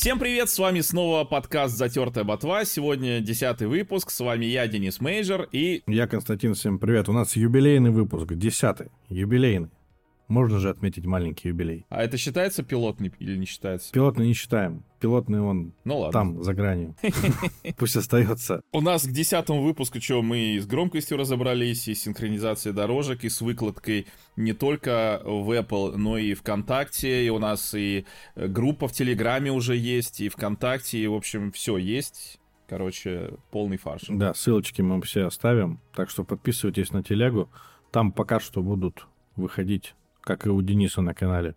Всем привет, с вами снова подкаст «Затертая ботва». Сегодня десятый выпуск, с вами я, Денис Мейджор, и... Я Константин, всем привет. У нас юбилейный выпуск, десятый, юбилейный. Можно же отметить маленький юбилей. А это считается пилотный или не считается? Пилотный не считаем. Пилотный он Ну ладно. там, за гранью. Пусть остается. У нас к десятому выпуску, что мы и с громкостью разобрались, и с синхронизацией дорожек, и с выкладкой не только в Apple, но и ВКонтакте, и у нас и э, группа в Телеграме уже есть, и ВКонтакте, и, в общем, все есть. Короче, полный фарш. Да, ссылочки мы все оставим. Так что подписывайтесь на телегу. Там пока что будут выходить, как и у Дениса на канале.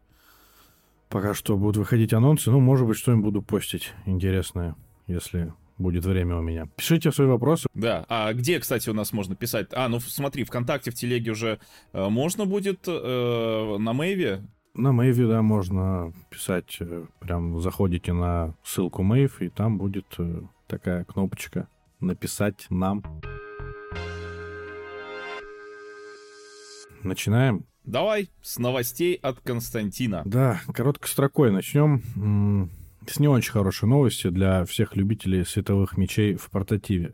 Пока что будут выходить анонсы. Ну, может быть, что-нибудь буду постить интересное, если будет время у меня. Пишите свои вопросы. Да, а где, кстати, у нас можно писать? А, ну смотри, ВКонтакте, в Телеге уже э, можно будет, э, на Мэйве На Мэйве, да, можно писать. э, Прям заходите на ссылку Мэйв, и там будет э, такая кнопочка «Написать нам». Начинаем. Давай с новостей от Константина. Да, короткой строкой начнем. С не очень хорошей новости для всех любителей световых мечей в портативе.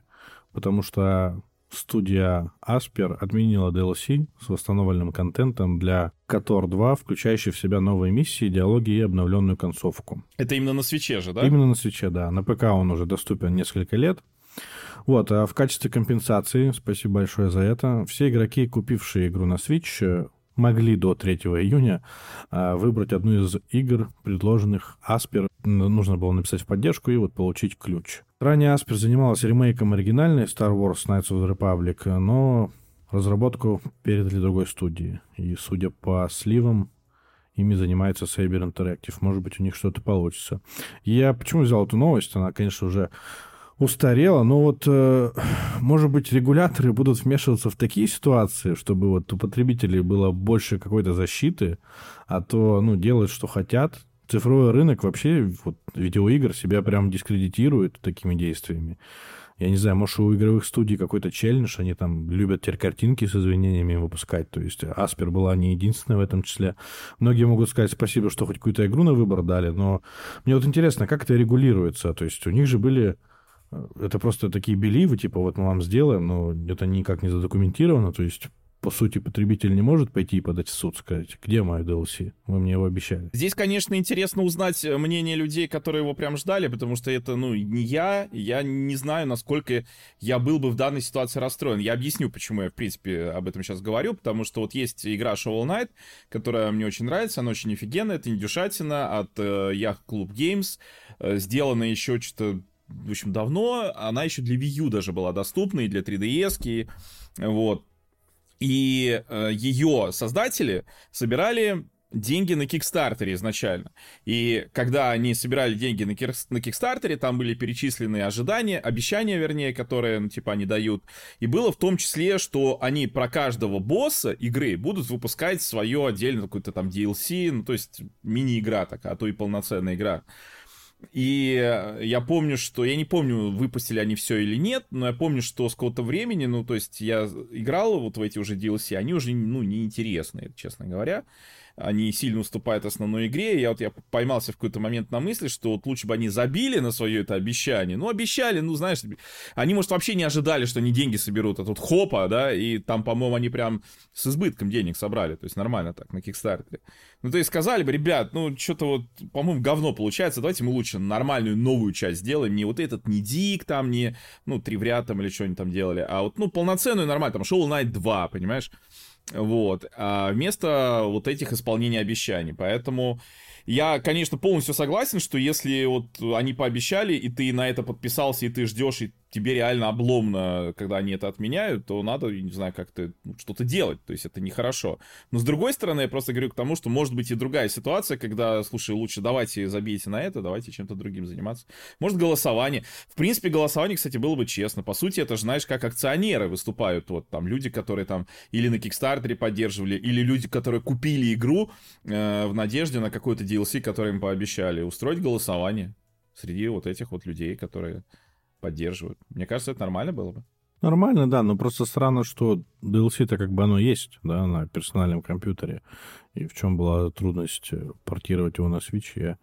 Потому что студия Asper отменила DLC с восстановленным контентом для KOTOR 2, включающий в себя новые миссии, диалоги и обновленную концовку. Это именно на свече же, да? Именно на свече, да. На ПК он уже доступен несколько лет. Вот, а в качестве компенсации, спасибо большое за это, все игроки, купившие игру на Switch, могли до 3 июня а, выбрать одну из игр, предложенных. Н- Нужно было написать в поддержку и вот получить ключ. Ранее Asper занималась ремейком оригинальной Star Wars Knights of the Republic, но разработку передали другой студии. И, судя по сливам, ими занимается Saber Interactive. Может быть, у них что-то получится. Я почему взял эту новость? Она, конечно, уже устарела, но вот, э, может быть, регуляторы будут вмешиваться в такие ситуации, чтобы вот у потребителей было больше какой-то защиты, а то, ну, делают, что хотят. Цифровой рынок вообще, вот, видеоигр себя прям дискредитирует такими действиями. Я не знаю, может, у игровых студий какой-то челлендж, они там любят теперь картинки с извинениями выпускать, то есть Аспер была не единственная в этом числе. Многие могут сказать спасибо, что хоть какую-то игру на выбор дали, но мне вот интересно, как это регулируется, то есть у них же были это просто такие беливы, типа, вот мы вам сделаем, но это никак не задокументировано, то есть по сути, потребитель не может пойти и подать в суд, сказать, где мое DLC? Вы мне его обещали. Здесь, конечно, интересно узнать мнение людей, которые его прям ждали, потому что это, ну, не я, я не знаю, насколько я был бы в данной ситуации расстроен. Я объясню, почему я, в принципе, об этом сейчас говорю, потому что вот есть игра Shovel Knight, которая мне очень нравится, она очень офигенная, это индюшатина от э, Yacht Club Games, э, сделана еще что-то в общем, давно, она еще для Wii U даже была доступна, и для 3DS, и, вот. И э, ее создатели собирали деньги на Кикстартере изначально. И когда они собирали деньги на, кир- на Кикстартере, там были перечислены ожидания, обещания, вернее, которые, ну, типа, они дают. И было в том числе, что они про каждого босса игры будут выпускать свое отдельно какое-то там DLC, ну, то есть мини-игра такая, а то и полноценная игра. И э, я помню, что... Я не помню, выпустили они все или нет, но я помню, что с какого-то времени, ну, то есть я играл вот в эти уже DLC, они уже, ну, неинтересные, честно говоря. Они сильно уступают основной игре. Я вот я поймался в какой-то момент на мысли, что вот лучше бы они забили на свое это обещание. Ну, обещали, ну, знаешь, они, может, вообще не ожидали, что они деньги соберут. А тут хопа, да, и там, по-моему, они прям с избытком денег собрали. То есть нормально так, на Кикстартере. Ну, то есть сказали бы, ребят, ну, что-то вот, по-моему, говно получается, давайте мы лучше нормальную новую часть сделаем, не вот этот, не Дик там, не, ну, три в ряд там или что-нибудь там делали, а вот, ну, полноценную нормально, там, Shovel Knight 2, понимаешь? Вот, а вместо вот этих исполнений обещаний, поэтому я, конечно, полностью согласен, что если вот они пообещали, и ты на это подписался, и ты ждешь, и тебе реально обломно, когда они это отменяют, то надо, я не знаю, как-то ну, что-то делать, то есть это нехорошо. Но с другой стороны, я просто говорю к тому, что может быть и другая ситуация, когда, слушай, лучше давайте забейте на это, давайте чем-то другим заниматься. Может, голосование. В принципе, голосование, кстати, было бы честно. По сути, это же, знаешь, как акционеры выступают, вот там люди, которые там или на Кикстартере поддерживали, или люди, которые купили игру э, в надежде на какой-то DLC, который им пообещали, устроить голосование среди вот этих вот людей, которые поддерживают. Мне кажется, это нормально было бы. Нормально, да, но просто странно, что DLC-то как бы оно есть, да, на персональном компьютере. И в чем была трудность э, портировать его на Switch, я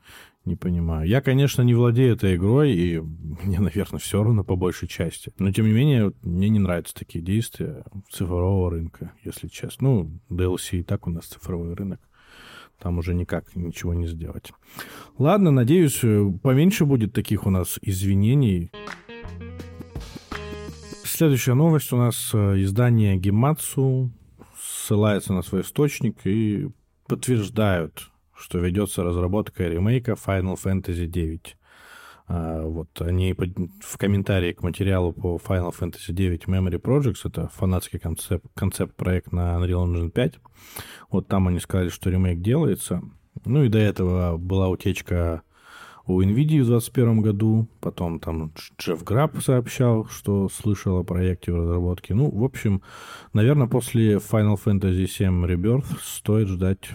Не понимаю. Я, конечно, не владею этой игрой, и мне, наверное, все равно по большей части. Но, тем не менее, мне не нравятся такие действия цифрового рынка, если честно. Ну, DLC и так у нас цифровой рынок. Там уже никак ничего не сделать. Ладно, надеюсь, поменьше будет таких у нас извинений. Следующая новость у нас э, издание Гемацу ссылается на свой источник и подтверждают, что ведется разработка ремейка Final Fantasy IX. А, вот они в комментарии к материалу по Final Fantasy IX Memory Projects, это фанатский концепт, концепт-проект на Unreal Engine 5, вот там они сказали, что ремейк делается. Ну и до этого была утечка у NVIDIA в 2021 году. Потом там Джефф Граб сообщал, что слышал о проекте в разработке. Ну, в общем, наверное, после Final Fantasy VII Rebirth стоит ждать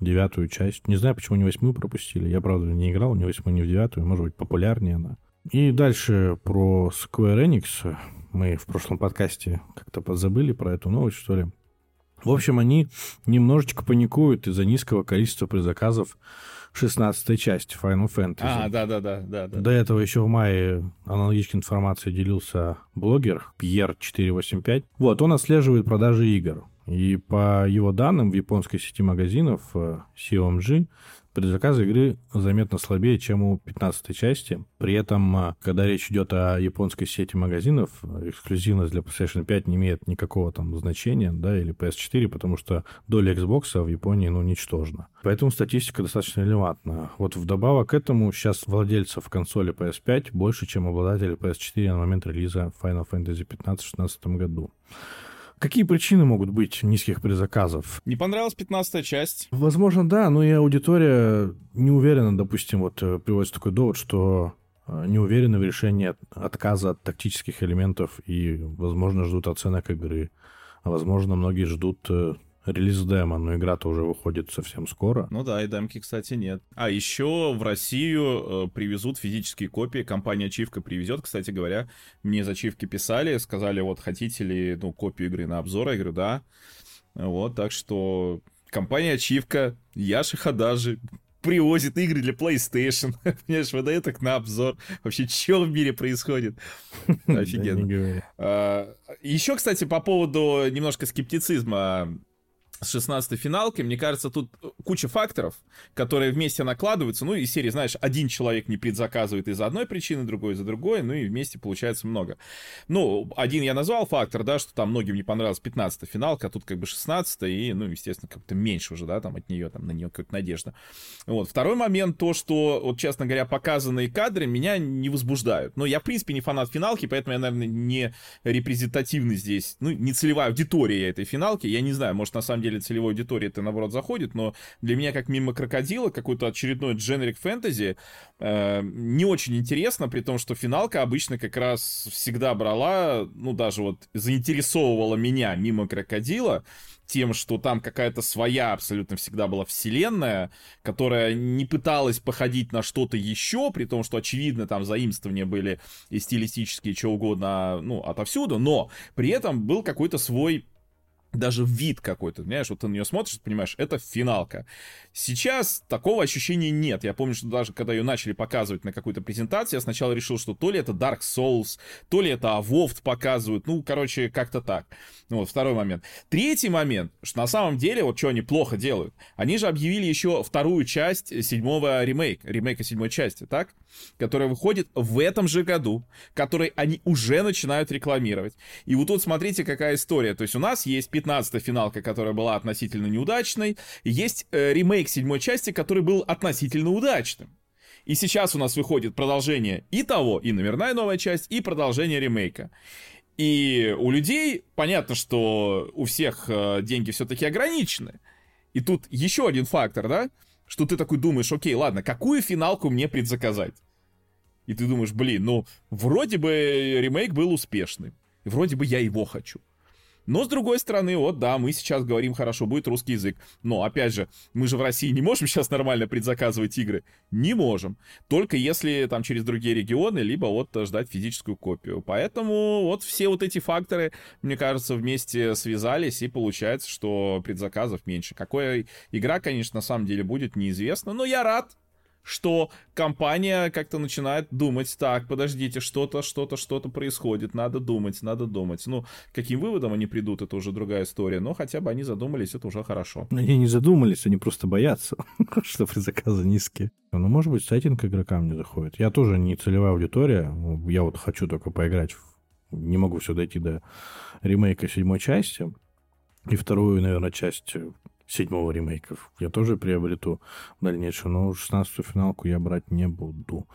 девятую часть. Не знаю, почему не восьмую пропустили. Я, правда, не играл ни восьмую, ни в девятую. Может быть, популярнее она. И дальше про Square Enix. Мы в прошлом подкасте как-то подзабыли про эту новость, что ли. В общем, они немножечко паникуют из-за низкого количества предзаказов 16 части Final Fantasy. А, да-да-да. да. До этого еще в мае аналогичной информацией делился блогер Pierre485. Вот, он отслеживает продажи игр. И по его данным, в японской сети магазинов э, COMG предзаказы игры заметно слабее, чем у 15 части. При этом, э, когда речь идет о японской сети магазинов, эксклюзивность для PlayStation 5 не имеет никакого там значения, да, или PS4, потому что доля Xbox в Японии, ну, ничтожна. Поэтому статистика достаточно релевантна. Вот вдобавок к этому сейчас владельцев консоли PS5 больше, чем обладателей PS4 на момент релиза Final Fantasy 15 в 2016 году. Какие причины могут быть низких предзаказов? Не понравилась 15 часть? Возможно, да, но и аудитория не уверена, допустим, вот э, приводится такой довод, что э, не уверены в решении отказа от тактических элементов и, возможно, ждут оценок игры. Возможно, многие ждут э, релиз демо, но игра-то уже выходит совсем скоро. Ну да, и демки, кстати, нет. А еще в Россию э, привезут физические копии, компания Ачивка привезет, кстати говоря, мне из Ачивки писали, сказали, вот, хотите ли, ну, копию игры на обзор, я говорю, да. Вот, так что компания Ачивка, Яши Хадажи, привозит игры для PlayStation. Понимаешь, выдает их на обзор. Вообще, что в мире происходит? Офигенно. А, Еще, кстати, по поводу немножко скептицизма с 16 финалкой, мне кажется, тут куча факторов, которые вместе накладываются. Ну, и серии, знаешь, один человек не предзаказывает из-за одной причины, другой из-за другой, ну и вместе получается много. Ну, один я назвал фактор, да, что там многим не понравилась 15 финалка, а тут как бы 16 и, ну, естественно, как-то меньше уже, да, там от нее, там на нее какая-то надежда. Вот. Второй момент, то, что, вот, честно говоря, показанные кадры меня не возбуждают. Но я, в принципе, не фанат финалки, поэтому я, наверное, не репрезентативный здесь, ну, не целевая аудитория этой финалки. Я не знаю, может, на самом деле целевой аудитории это, наоборот, заходит, но для меня, как мимо крокодила, какой-то очередной дженерик фэнтези э, не очень интересно, при том, что финалка обычно как раз всегда брала, ну, даже вот заинтересовывала меня мимо крокодила, тем, что там какая-то своя абсолютно всегда была вселенная, которая не пыталась походить на что-то еще, при том, что, очевидно, там заимствования были и стилистические, что угодно, ну, отовсюду, но при этом был какой-то свой даже вид какой-то, знаешь, вот ты на нее смотришь, понимаешь, это финалка. Сейчас такого ощущения нет. Я помню, что даже когда ее начали показывать на какой-то презентации, я сначала решил, что то ли это Dark Souls, то ли это Avowed показывают, ну, короче, как-то так. Ну, вот, второй момент. Третий момент, что на самом деле, вот что они плохо делают, они же объявили еще вторую часть седьмого ремейка, ремейка седьмой части, так? Которая выходит в этом же году, который они уже начинают рекламировать. И вот тут смотрите, какая история. То есть у нас есть 15-я финалка, которая была относительно неудачной, есть э, ремейк седьмой части, который был относительно удачным. И сейчас у нас выходит продолжение и того, и номерная новая часть, и продолжение ремейка. И у людей понятно, что у всех э, деньги все-таки ограничены. И тут еще один фактор, да? Что ты такой думаешь, окей, ладно, какую финалку мне предзаказать? И ты думаешь, блин, ну, вроде бы ремейк был успешный. Вроде бы я его хочу. Но, с другой стороны, вот, да, мы сейчас говорим хорошо, будет русский язык. Но, опять же, мы же в России не можем сейчас нормально предзаказывать игры. Не можем. Только если там через другие регионы, либо вот ждать физическую копию. Поэтому вот все вот эти факторы, мне кажется, вместе связались, и получается, что предзаказов меньше. Какая игра, конечно, на самом деле будет, неизвестно. Но я рад, что компания как-то начинает думать, так, подождите, что-то, что-то, что-то происходит, надо думать, надо думать. Ну, каким выводом они придут, это уже другая история, но хотя бы они задумались, это уже хорошо. Они не задумались, они просто боятся, что предзаказы низкие. Ну, может быть, сеттинг игрокам не заходит. Я тоже не целевая аудитория, я вот хочу только поиграть, не могу все дойти до ремейка седьмой части, и вторую, наверное, часть седьмого ремейка. Я тоже приобрету в дальнейшем, но шестнадцатую финалку я брать не буду.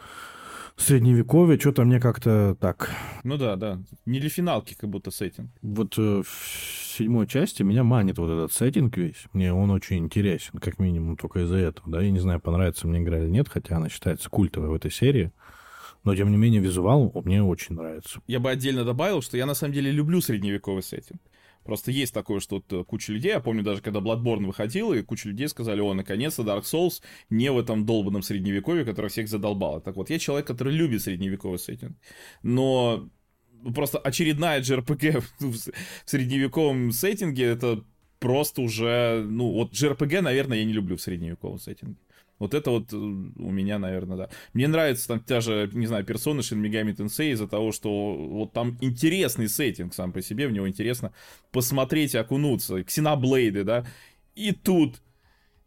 Средневековье, что-то мне как-то так. Ну да, да. Не для финалки как будто сеттинг. Вот э, в седьмой части меня манит вот этот сеттинг весь. Мне он очень интересен, как минимум только из-за этого. Да, я не знаю, понравится мне игра или нет, хотя она считается культовой в этой серии. Но, тем не менее, визуал мне очень нравится. Я бы отдельно добавил, что я на самом деле люблю средневековый сеттинг. Просто есть такое, что вот э, куча людей, я помню даже, когда Bloodborne выходил, и куча людей сказали, о, наконец-то Dark Souls не в этом долбанном средневековье, которое всех задолбало. Так вот, я человек, который любит средневековый сеттинг, но просто очередная JRPG в средневековом сеттинге, это просто уже, ну, вот JRPG, наверное, я не люблю в средневековом сеттинге. Вот это вот э, у меня, наверное, да. Мне нравится там та же, не знаю, персона Shin Megami Tensei из-за того, что вот там интересный сеттинг сам по себе, в него интересно посмотреть, окунуться. Ксеноблейды, да. И тут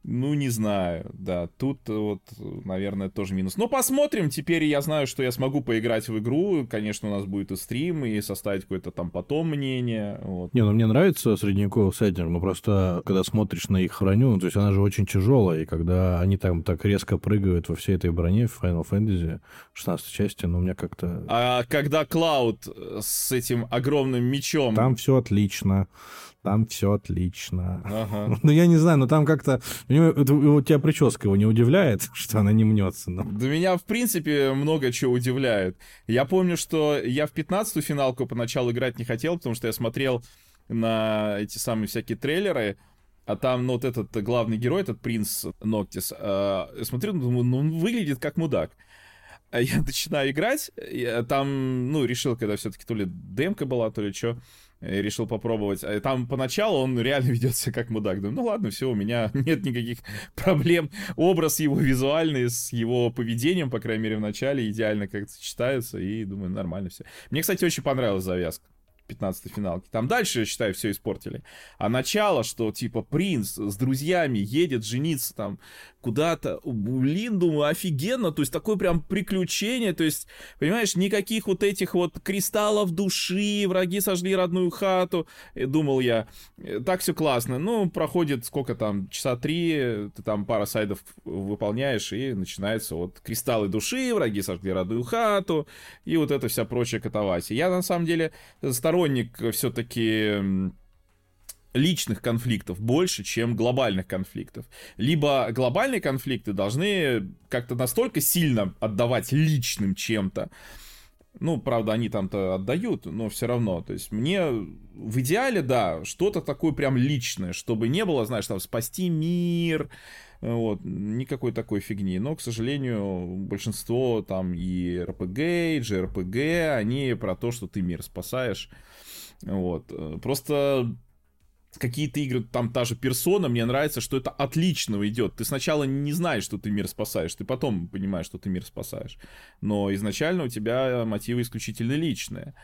ну, не знаю, да, тут вот, наверное, тоже минус. Но посмотрим, теперь я знаю, что я смогу поиграть в игру, конечно, у нас будет и стрим, и составить какое-то там потом мнение, вот. Не, ну мне нравится средневековый сеттинг, но просто, когда смотришь на их храню, ну, то есть она же очень тяжелая, и когда они там так резко прыгают во всей этой броне в Final Fantasy 16 части, ну, у меня как-то... А когда Клауд с этим огромным мечом... Там все отлично там все отлично. Ага. Ну, я не знаю, но там как-то... У тебя прическа его не удивляет, что она не мнется? Но... Да меня, в принципе, много чего удивляет. Я помню, что я в 15-ю финалку поначалу играть не хотел, потому что я смотрел на эти самые всякие трейлеры, а там, ну, вот этот главный герой, этот принц Ноктис, э, смотрю, думаю, ну, он выглядит как мудак. А я начинаю играть, я там, ну, решил, когда все-таки то ли демка была, то ли что, решил попробовать. А там поначалу он реально ведет себя как мудак. Думаю, ну ладно, все, у меня нет никаких проблем. Образ его визуальный с его поведением, по крайней мере, в начале идеально как-то сочетаются. И думаю, нормально все. Мне, кстати, очень понравилась завязка. 15 финалки. Там дальше, я считаю, все испортили. А начало, что типа принц с друзьями едет жениться там куда-то, блин, думаю, офигенно, то есть такое прям приключение, то есть, понимаешь, никаких вот этих вот кристаллов души, враги сожгли родную хату, и думал я, э, так все классно, ну, проходит сколько там, часа три, ты там пара сайдов выполняешь, и начинается вот кристаллы души, враги сожгли родную хату, и вот эта вся прочая катавасия. Я, на самом деле, сторонник все-таки личных конфликтов больше, чем глобальных конфликтов. Либо глобальные конфликты должны как-то настолько сильно отдавать личным чем-то, ну, правда, они там-то отдают, но все равно. То есть мне в идеале, да, что-то такое прям личное, чтобы не было, знаешь, там, спасти мир, вот, никакой такой фигни. Но, к сожалению, большинство там и РПГ, и JRPG, они про то, что ты мир спасаешь. Вот. Просто какие-то игры, там та же персона, мне нравится, что это отлично идет. Ты сначала не знаешь, что ты мир спасаешь, ты потом понимаешь, что ты мир спасаешь. Но изначально у тебя мотивы исключительно личные.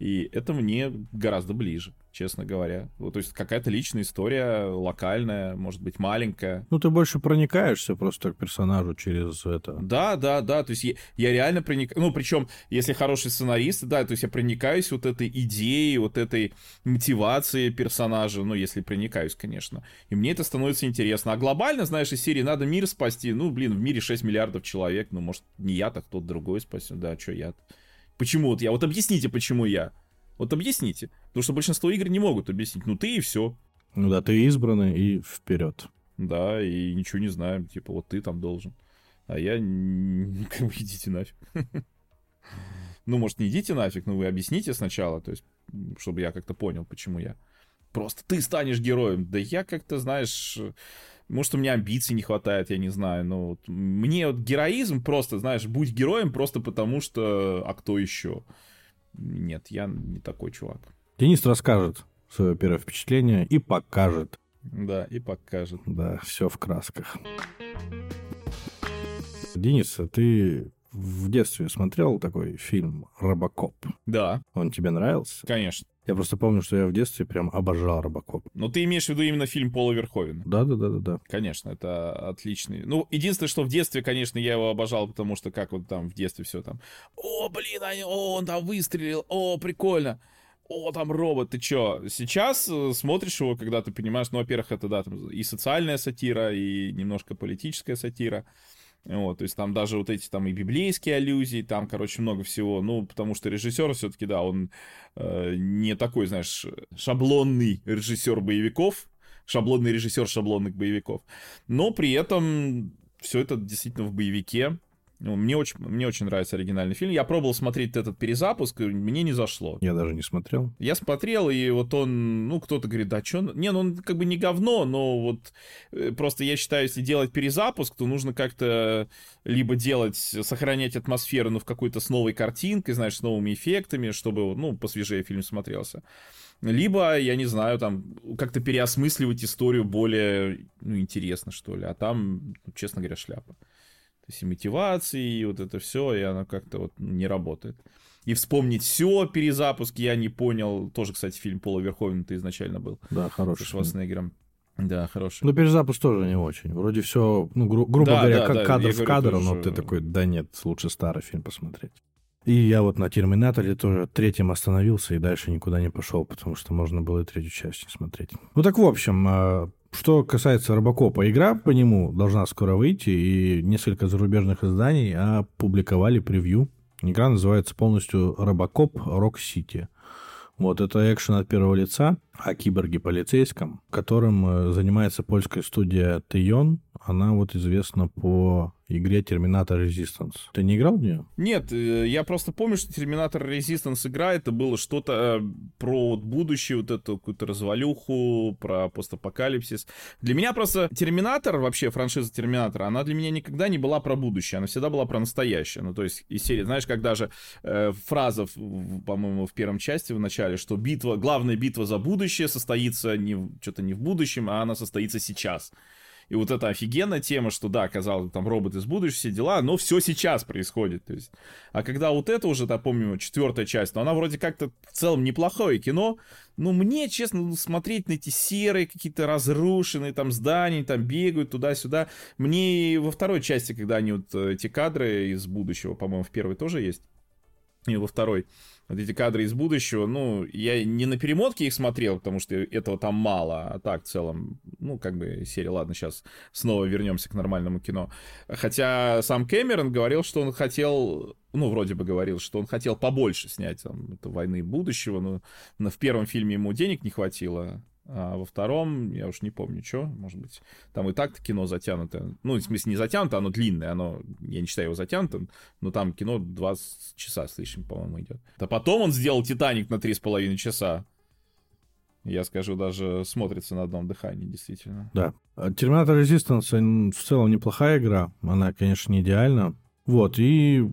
И это мне гораздо ближе, честно говоря. Вот, то есть какая-то личная история, локальная, может быть, маленькая. Ну, ты больше проникаешься просто к персонажу через это. Да, да, да. То есть я, я реально проникаюсь. Ну, причем, если хороший сценарист, да, то есть я проникаюсь вот этой идеей, вот этой мотивацией персонажа. Ну, если проникаюсь, конечно. И мне это становится интересно. А глобально, знаешь, из серии надо мир спасти. Ну, блин, в мире 6 миллиардов человек. Ну, может, не я, так кто-то другой спасет. Да, что я -то? Почему вот я? Вот объясните, почему я. Вот объясните. Потому что большинство игр не могут объяснить. Ну ты и все. Ну да, ты избранный и вперед. Да, и ничего не знаем. Типа, вот ты там должен. А я... Как бы идите нафиг. Ну, может, не идите нафиг, но вы объясните сначала, то есть, чтобы я как-то понял, почему я. Просто ты станешь героем. Да я как-то, знаешь, может, у меня амбиций не хватает, я не знаю. Но вот мне вот героизм просто, знаешь, будь героем просто потому что... А кто еще? Нет, я не такой чувак. Денис расскажет свое первое впечатление и покажет. Да, и покажет. Да, все в красках. Денис, а ты в детстве смотрел такой фильм «Робокоп»? Да. Он тебе нравился? Конечно. Я просто помню, что я в детстве прям обожал Робокоп. Но ты имеешь в виду именно фильм Пола Верховена? Да, да, да, да, да. Конечно, это отличный. Ну, единственное, что в детстве, конечно, я его обожал, потому что как вот там в детстве все там. О, блин, они, о, он там выстрелил, о, прикольно. О, там робот, ты чё? Сейчас э, смотришь его, когда ты понимаешь, ну, во-первых, это, да, там и социальная сатира, и немножко политическая сатира. Вот, то есть там даже вот эти там и библейские аллюзии, там, короче, много всего. Ну, потому что режиссер все-таки, да, он э, не такой, знаешь, шаблонный режиссер боевиков, шаблонный режиссер шаблонных боевиков. Но при этом все это действительно в боевике. Ну, мне очень, мне очень нравится оригинальный фильм. Я пробовал смотреть этот перезапуск, и мне не зашло. Я даже не смотрел. Я смотрел, и вот он, ну, кто-то говорит, да что... Не, ну он как бы не говно, но вот э, просто я считаю, если делать перезапуск, то нужно как-то либо делать, сохранять атмосферу, ну, в какой-то с новой картинкой, знаешь, с новыми эффектами, чтобы, ну, посвежее фильм смотрелся. Либо, я не знаю, там, как-то переосмысливать историю более, ну, интересно, что ли. А там, честно говоря, шляпа есть и мотивации, и вот это все, и оно как-то вот не работает. И вспомнить все, перезапуск, я не понял. Тоже, кстати, фильм Пола Верховена-то изначально был. Да, хороший. С Шварценеггером. Да, хороший. Ну, перезапуск тоже не очень. Вроде все, ну, гру- грубо да, говоря, да, как да, кадр в кадр, но ты такой, да нет, лучше старый фильм посмотреть. И я вот на Терминаторе тоже третьем остановился и дальше никуда не пошел, потому что можно было и третью часть не смотреть. Ну так, в общем, а, что касается Робокопа, игра по нему должна скоро выйти, и несколько зарубежных изданий опубликовали превью. Игра называется полностью Робокоп Рок Сити. Вот это экшен от первого лица о киборге полицейском, которым э, занимается польская студия Тейон. Она вот известна по игре Terminator Resistance. Ты не играл в нее? Нет, э, я просто помню, что Terminator Resistance игра, это было что-то э, про вот будущее, вот эту какую-то развалюху, про постапокалипсис. Для меня просто Терминатор, вообще франшиза Терминатора, она для меня никогда не была про будущее, она всегда была про настоящее. Ну, то есть из серии, знаешь, когда же э, фраза, по-моему, в первом части, в начале, что битва, главная битва за будущее состоится не, что-то не в будущем, а она состоится сейчас. И вот эта офигенная тема, что да, казалось, там робот из будущего, все дела, но все сейчас происходит. То есть. А когда вот это уже, да, помню, четвертая часть, но она вроде как-то в целом неплохое кино, но мне, честно, ну, смотреть на эти серые какие-то разрушенные там здания, там бегают туда-сюда, мне во второй части, когда они вот э, эти кадры из будущего, по-моему, в первой тоже есть, и во второй, вот эти кадры из будущего, ну, я не на перемотке их смотрел, потому что этого там мало, а так в целом, ну, как бы серия, ладно, сейчас снова вернемся к нормальному кино. Хотя сам Кэмерон говорил, что он хотел, ну, вроде бы говорил, что он хотел побольше снять там, это «Войны будущего», но, но в первом фильме ему денег не хватило, а во втором, я уж не помню, что, может быть, там и так-то кино затянуто. Ну, в смысле, не затянуто, оно длинное, оно, я не считаю его затянутым, но там кино 20 часа с лишним, по-моему, идет. А потом он сделал «Титаник» на 3,5 часа. Я скажу, даже смотрится на одном дыхании, действительно. Да. Терминатор Resistance в целом неплохая игра. Она, конечно, не идеальна. Вот, и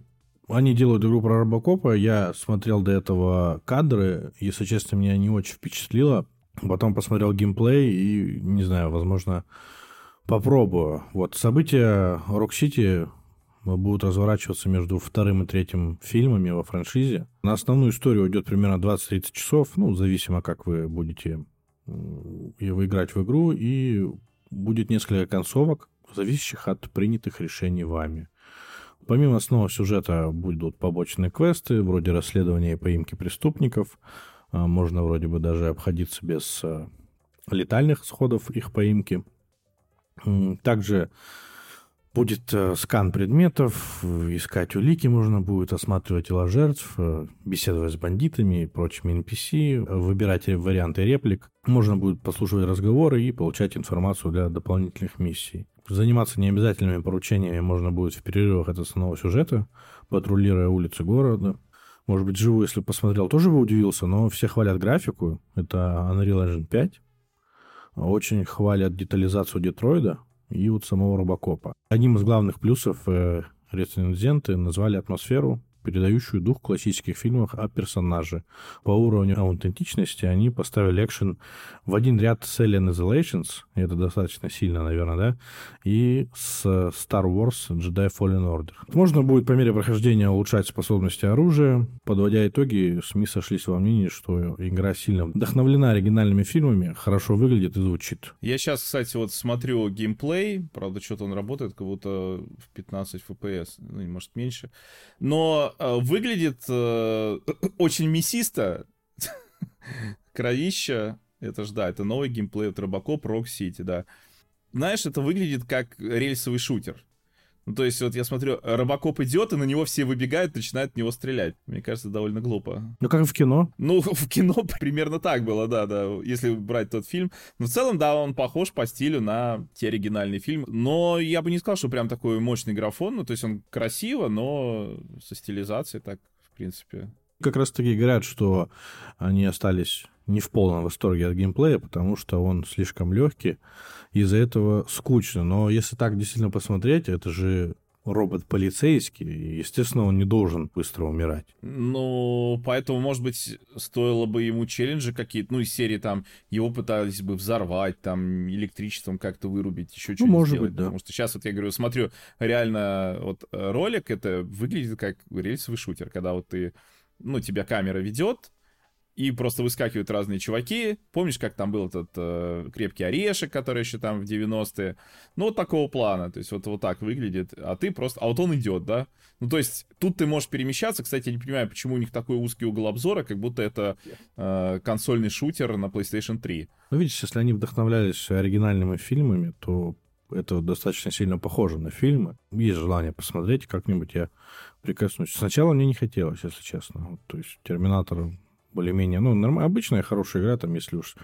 они делают игру про Робокопа. Я смотрел до этого кадры. Если честно, меня не очень впечатлило. Потом посмотрел геймплей и, не знаю, возможно, попробую. Вот события Рок-Сити будут разворачиваться между вторым и третьим фильмами во франшизе. На основную историю уйдет примерно 20-30 часов, ну, зависимо, как вы будете его играть в игру, и будет несколько концовок, зависящих от принятых решений вами. Помимо основного сюжета будут побочные квесты, вроде расследования и поимки преступников – можно вроде бы даже обходиться без а, летальных сходов их поимки. Также будет э, скан предметов, искать улики можно будет, осматривать тела жертв, беседовать с бандитами и прочими NPC, выбирать варианты реплик. Можно будет послушивать разговоры и получать информацию для дополнительных миссий. Заниматься необязательными поручениями можно будет в перерывах от основного сюжета, патрулируя улицы города. Может быть, живу, если посмотрел, тоже бы удивился, но все хвалят графику. Это Unreal Engine 5. Очень хвалят детализацию Детройда и вот самого Робокопа. Одним из главных плюсов э, рецензенты назвали атмосферу передающую дух классических фильмов о персонаже. По уровню аутентичности они поставили экшен в один ряд с Alien Isolations, это достаточно сильно, наверное, да, и с Star Wars Jedi Fallen Order. Можно будет по мере прохождения улучшать способности оружия. Подводя итоги, СМИ сошлись во мнении, что игра сильно вдохновлена оригинальными фильмами, хорошо выглядит и звучит. Я сейчас, кстати, вот смотрю геймплей, правда, что-то он работает как будто в 15 FPS, ну, может, меньше. Но выглядит э, очень мясисто, кровища, это ж, да, это новый геймплей от Робокоп, Rock City, да. Знаешь, это выглядит как рельсовый шутер. Ну, то есть, вот я смотрю, Робокоп идет, и на него все выбегают, начинают в него стрелять. Мне кажется, довольно глупо. Ну, как в кино. Ну, в кино примерно так было, да, да, если брать тот фильм. Но в целом, да, он похож по стилю на те оригинальные фильмы. Но я бы не сказал, что прям такой мощный графон. Ну, то есть он красиво, но со стилизацией так, в принципе. Как раз таки говорят, что они остались не в полном восторге от геймплея, потому что он слишком легкий, из-за этого скучно. Но если так действительно посмотреть, это же робот полицейский, и, естественно, он не должен быстро умирать. Ну, поэтому, может быть, стоило бы ему челленджи какие-то, ну, из серии там, его пытались бы взорвать, там, электричеством как-то вырубить, еще что-то ну, может сделать. Быть, да. Потому что сейчас, вот я говорю, смотрю, реально, вот ролик, это выглядит как рельсовый шутер, когда вот ты, ну, тебя камера ведет, и просто выскакивают разные чуваки. Помнишь, как там был этот э, крепкий орешек, который еще там в 90-е? Ну, вот такого плана. То есть вот, вот так выглядит. А ты просто... А вот он идет, да? Ну, то есть тут ты можешь перемещаться. Кстати, я не понимаю, почему у них такой узкий угол обзора, как будто это э, консольный шутер на PlayStation 3. Ну, видишь, если они вдохновлялись оригинальными фильмами, то это достаточно сильно похоже на фильмы. Есть желание посмотреть, как-нибудь я прикоснусь. Сначала мне не хотелось, если честно. Вот, то есть «Терминатор» более-менее, ну, норм... обычная хорошая игра, там, если уж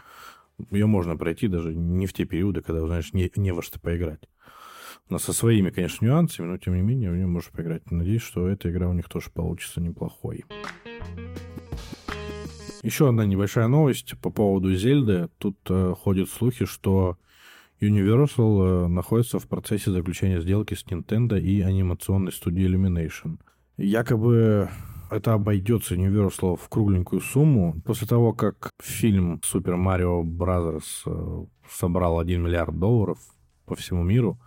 ее можно пройти даже не в те периоды, когда, знаешь, не, не во что поиграть. Но со своими, конечно, нюансами, но тем не менее в нее можешь поиграть. Надеюсь, что эта игра у них тоже получится неплохой. Еще одна небольшая новость по поводу Зельды. Тут э, ходят слухи, что Universal э, находится в процессе заключения сделки с Nintendo и анимационной студией Illumination. Якобы это обойдется Universal в кругленькую сумму. После того, как фильм Super Mario Bros. Собрал 1 миллиард долларов по всему миру,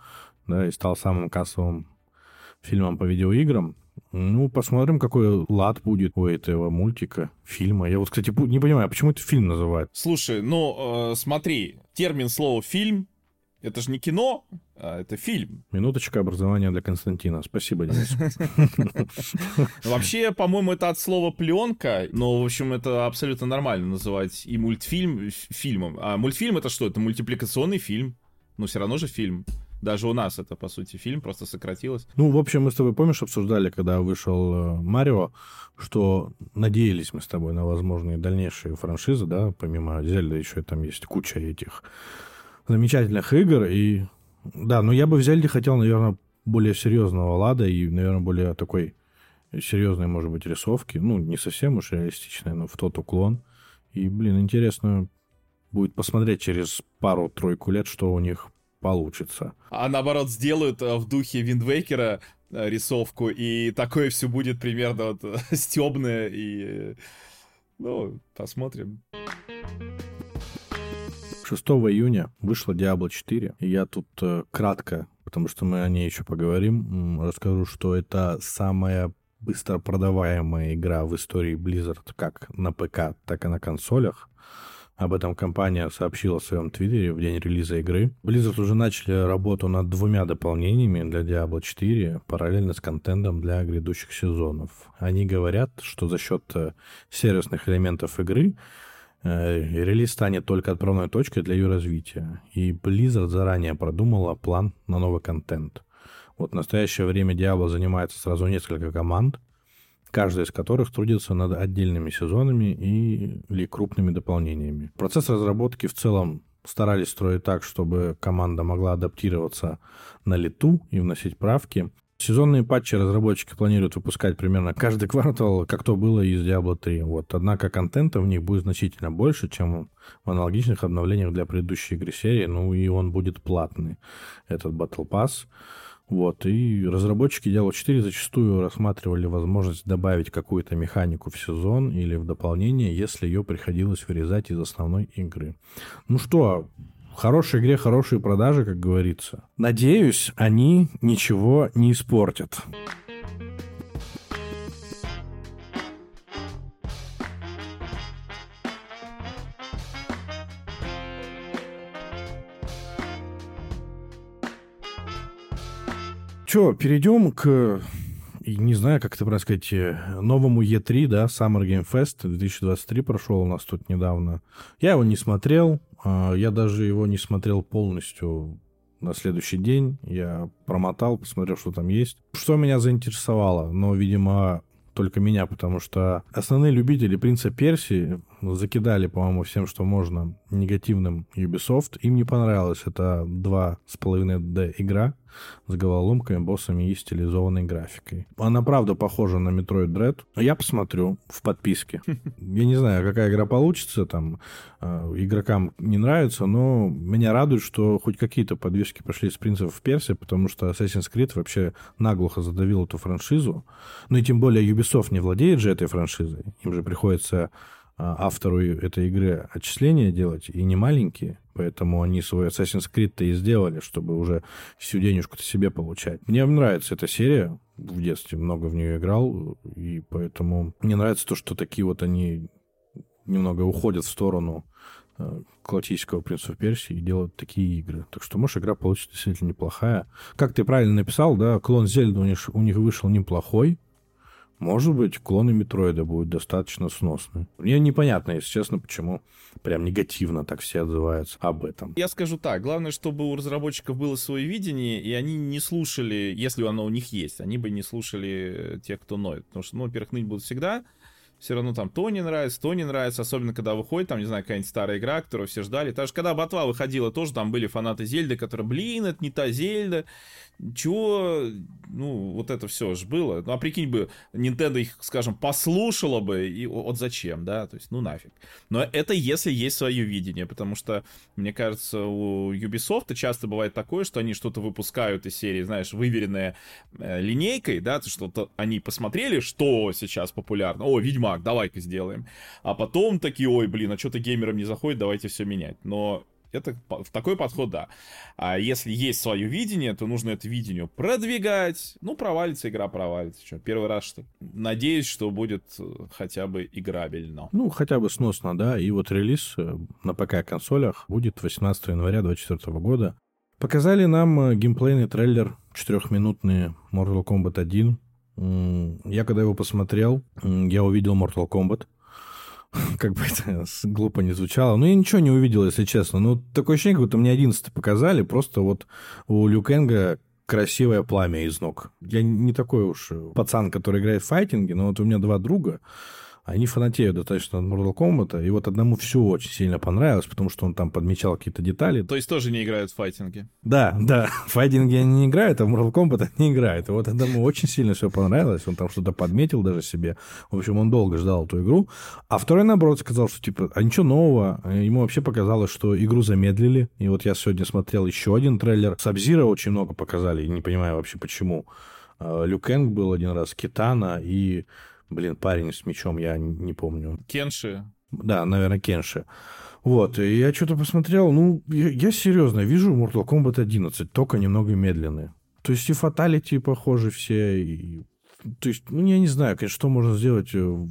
да, и стал самым кассовым фильмом по видеоиграм, ну, посмотрим, какой лад будет у этого мультика, фильма. Я вот, кстати, не понимаю, а почему это фильм называют? Слушай, ну, э, смотри, термин слова «фильм» Это же не кино, а это фильм. Минуточка образования для Константина. Спасибо, Денис. Вообще, по-моему, это от слова пленка, но, в общем, это абсолютно нормально называть и мультфильм фильмом. А мультфильм это что? Это мультипликационный фильм. Но все равно же фильм. Даже у нас это, по сути, фильм, просто сократилось. Ну, в общем, мы с тобой, помнишь, обсуждали, когда вышел э, Марио, что надеялись мы с тобой на возможные дальнейшие франшизы, да, помимо Зельда еще там есть куча этих замечательных игр. И да, но я бы в Зельде хотел, наверное, более серьезного лада и, наверное, более такой серьезной, может быть, рисовки. Ну, не совсем уж реалистичной, но в тот уклон. И, блин, интересно будет посмотреть через пару-тройку лет, что у них получится. А наоборот, сделают э, в духе Виндвейкера э, рисовку, и такое все будет примерно вот стебное, и... Ну, посмотрим. 6 июня вышла Diablo 4, и я тут э, кратко, потому что мы о ней еще поговорим, расскажу, что это самая быстро продаваемая игра в истории Blizzard как на ПК, так и на консолях. Об этом компания сообщила в своем твиттере в день релиза игры. Blizzard уже начали работу над двумя дополнениями для Diablo 4, параллельно с контентом для грядущих сезонов. Они говорят, что за счет э, сервисных элементов игры релиз станет только отправной точкой для ее развития. И Blizzard заранее продумала план на новый контент. Вот в настоящее время Diablo занимается сразу несколько команд, каждая из которых трудится над отдельными сезонами и, или крупными дополнениями. Процесс разработки в целом старались строить так, чтобы команда могла адаптироваться на лету и вносить правки. Сезонные патчи разработчики планируют выпускать примерно каждый квартал, как то было из Diablo 3. Вот. Однако контента в них будет значительно больше, чем в аналогичных обновлениях для предыдущей игры серии. Ну и он будет платный, этот Battle Pass. Вот, и разработчики Diablo 4 зачастую рассматривали возможность добавить какую-то механику в сезон или в дополнение, если ее приходилось вырезать из основной игры. Ну что, хорошей игре хорошие продажи, как говорится. Надеюсь, они ничего не испортят. Че, перейдем к, не знаю, как это правильно сказать, э, новому E3, да, Summer Game Fest 2023 прошел у нас тут недавно. Я его не смотрел, я даже его не смотрел полностью на следующий день. Я промотал, посмотрел, что там есть. Что меня заинтересовало, но, видимо, только меня, потому что основные любители «Принца Персии» закидали, по-моему, всем, что можно, негативным Ubisoft. Им не понравилось. Это 2,5D игра с головоломками, боссами и стилизованной графикой. Она, правда, похожа на Metroid Dread. Я посмотрю в подписке. Я не знаю, какая игра получится, там, э, игрокам не нравится, но меня радует, что хоть какие-то подвижки пошли с принцев в Персии, потому что Assassin's Creed вообще наглухо задавил эту франшизу. Ну и тем более Ubisoft не владеет же этой франшизой. Им же приходится автору этой игры отчисления делать, и не маленькие, поэтому они свой Assassin's Creed-то и сделали, чтобы уже всю денежку-то себе получать. Мне нравится эта серия, в детстве много в нее играл, и поэтому мне нравится то, что такие вот они немного уходят в сторону э, классического принца Персии и делают такие игры. Так что, может, игра получится действительно неплохая. Как ты правильно написал, да, клон Зельда у них, у них вышел неплохой, может быть, клоны Метроида будут достаточно сносны. Мне непонятно, если честно, почему прям негативно так все отзываются об этом. Я скажу так, главное, чтобы у разработчиков было свое видение, и они не слушали, если оно у них есть, они бы не слушали тех, кто ноет. Потому что, ну, во-первых, ныть будут всегда, все равно там то не нравится, то не нравится, особенно когда выходит, там, не знаю, какая-нибудь старая игра, которую все ждали. Даже когда Ботва выходила, тоже там были фанаты Зельды, которые, блин, это не та Зельда, чего, ну, вот это все же было. Ну, а прикинь бы, Nintendo их, скажем, послушала бы, и вот зачем, да, то есть, ну, нафиг. Но это если есть свое видение, потому что, мне кажется, у Ubisoft часто бывает такое, что они что-то выпускают из серии, знаешь, выверенная э, линейкой, да, что-то они посмотрели, что сейчас популярно, о, Ведьмак, давай-ка сделаем. А потом такие, ой, блин, а что-то геймерам не заходит, давайте все менять. Но это в такой подход, да. А если есть свое видение, то нужно это видение продвигать. Ну, провалится игра, провалится. Что, первый раз, что Надеюсь, что будет э, хотя бы играбельно. Ну, хотя бы сносно, да. И вот релиз э, на ПК-консолях будет 18 января 2024 года. Показали нам э, геймплейный трейлер, четырехминутный Mortal Kombat 1. Я когда его посмотрел, я увидел Mortal Kombat. как бы это глупо не звучало. Но я ничего не увидел, если честно. Ну, такое ощущение, как будто мне 11 показали. Просто вот у Люкенга красивое пламя из ног. Я не такой уж пацан, который играет в файтинге, но вот у меня два друга, они фанатеют достаточно от Mortal Kombat, и вот одному все очень сильно понравилось, потому что он там подмечал какие-то детали. То есть тоже не играют в файтинге? Да, да, в файтинге они не играют, а в Mortal Kombat они играют. И вот одному очень сильно все понравилось, он там что-то подметил даже себе. В общем, он долго ждал эту игру. А второй, наоборот, сказал, что типа, а ничего нового. Ему вообще показалось, что игру замедлили. И вот я сегодня смотрел еще один трейлер. Сабзира очень много показали, не понимаю вообще почему. А, Люкенг был один раз, Китана и Блин, парень с мечом, я не помню. Кенши. Да, наверное, Кенши. Вот, и я что-то посмотрел, ну, я, я серьезно вижу Mortal Kombat 11, только немного медленный. То есть и фаталити похожи все, и, то есть, ну, я не знаю, конечно, что можно сделать в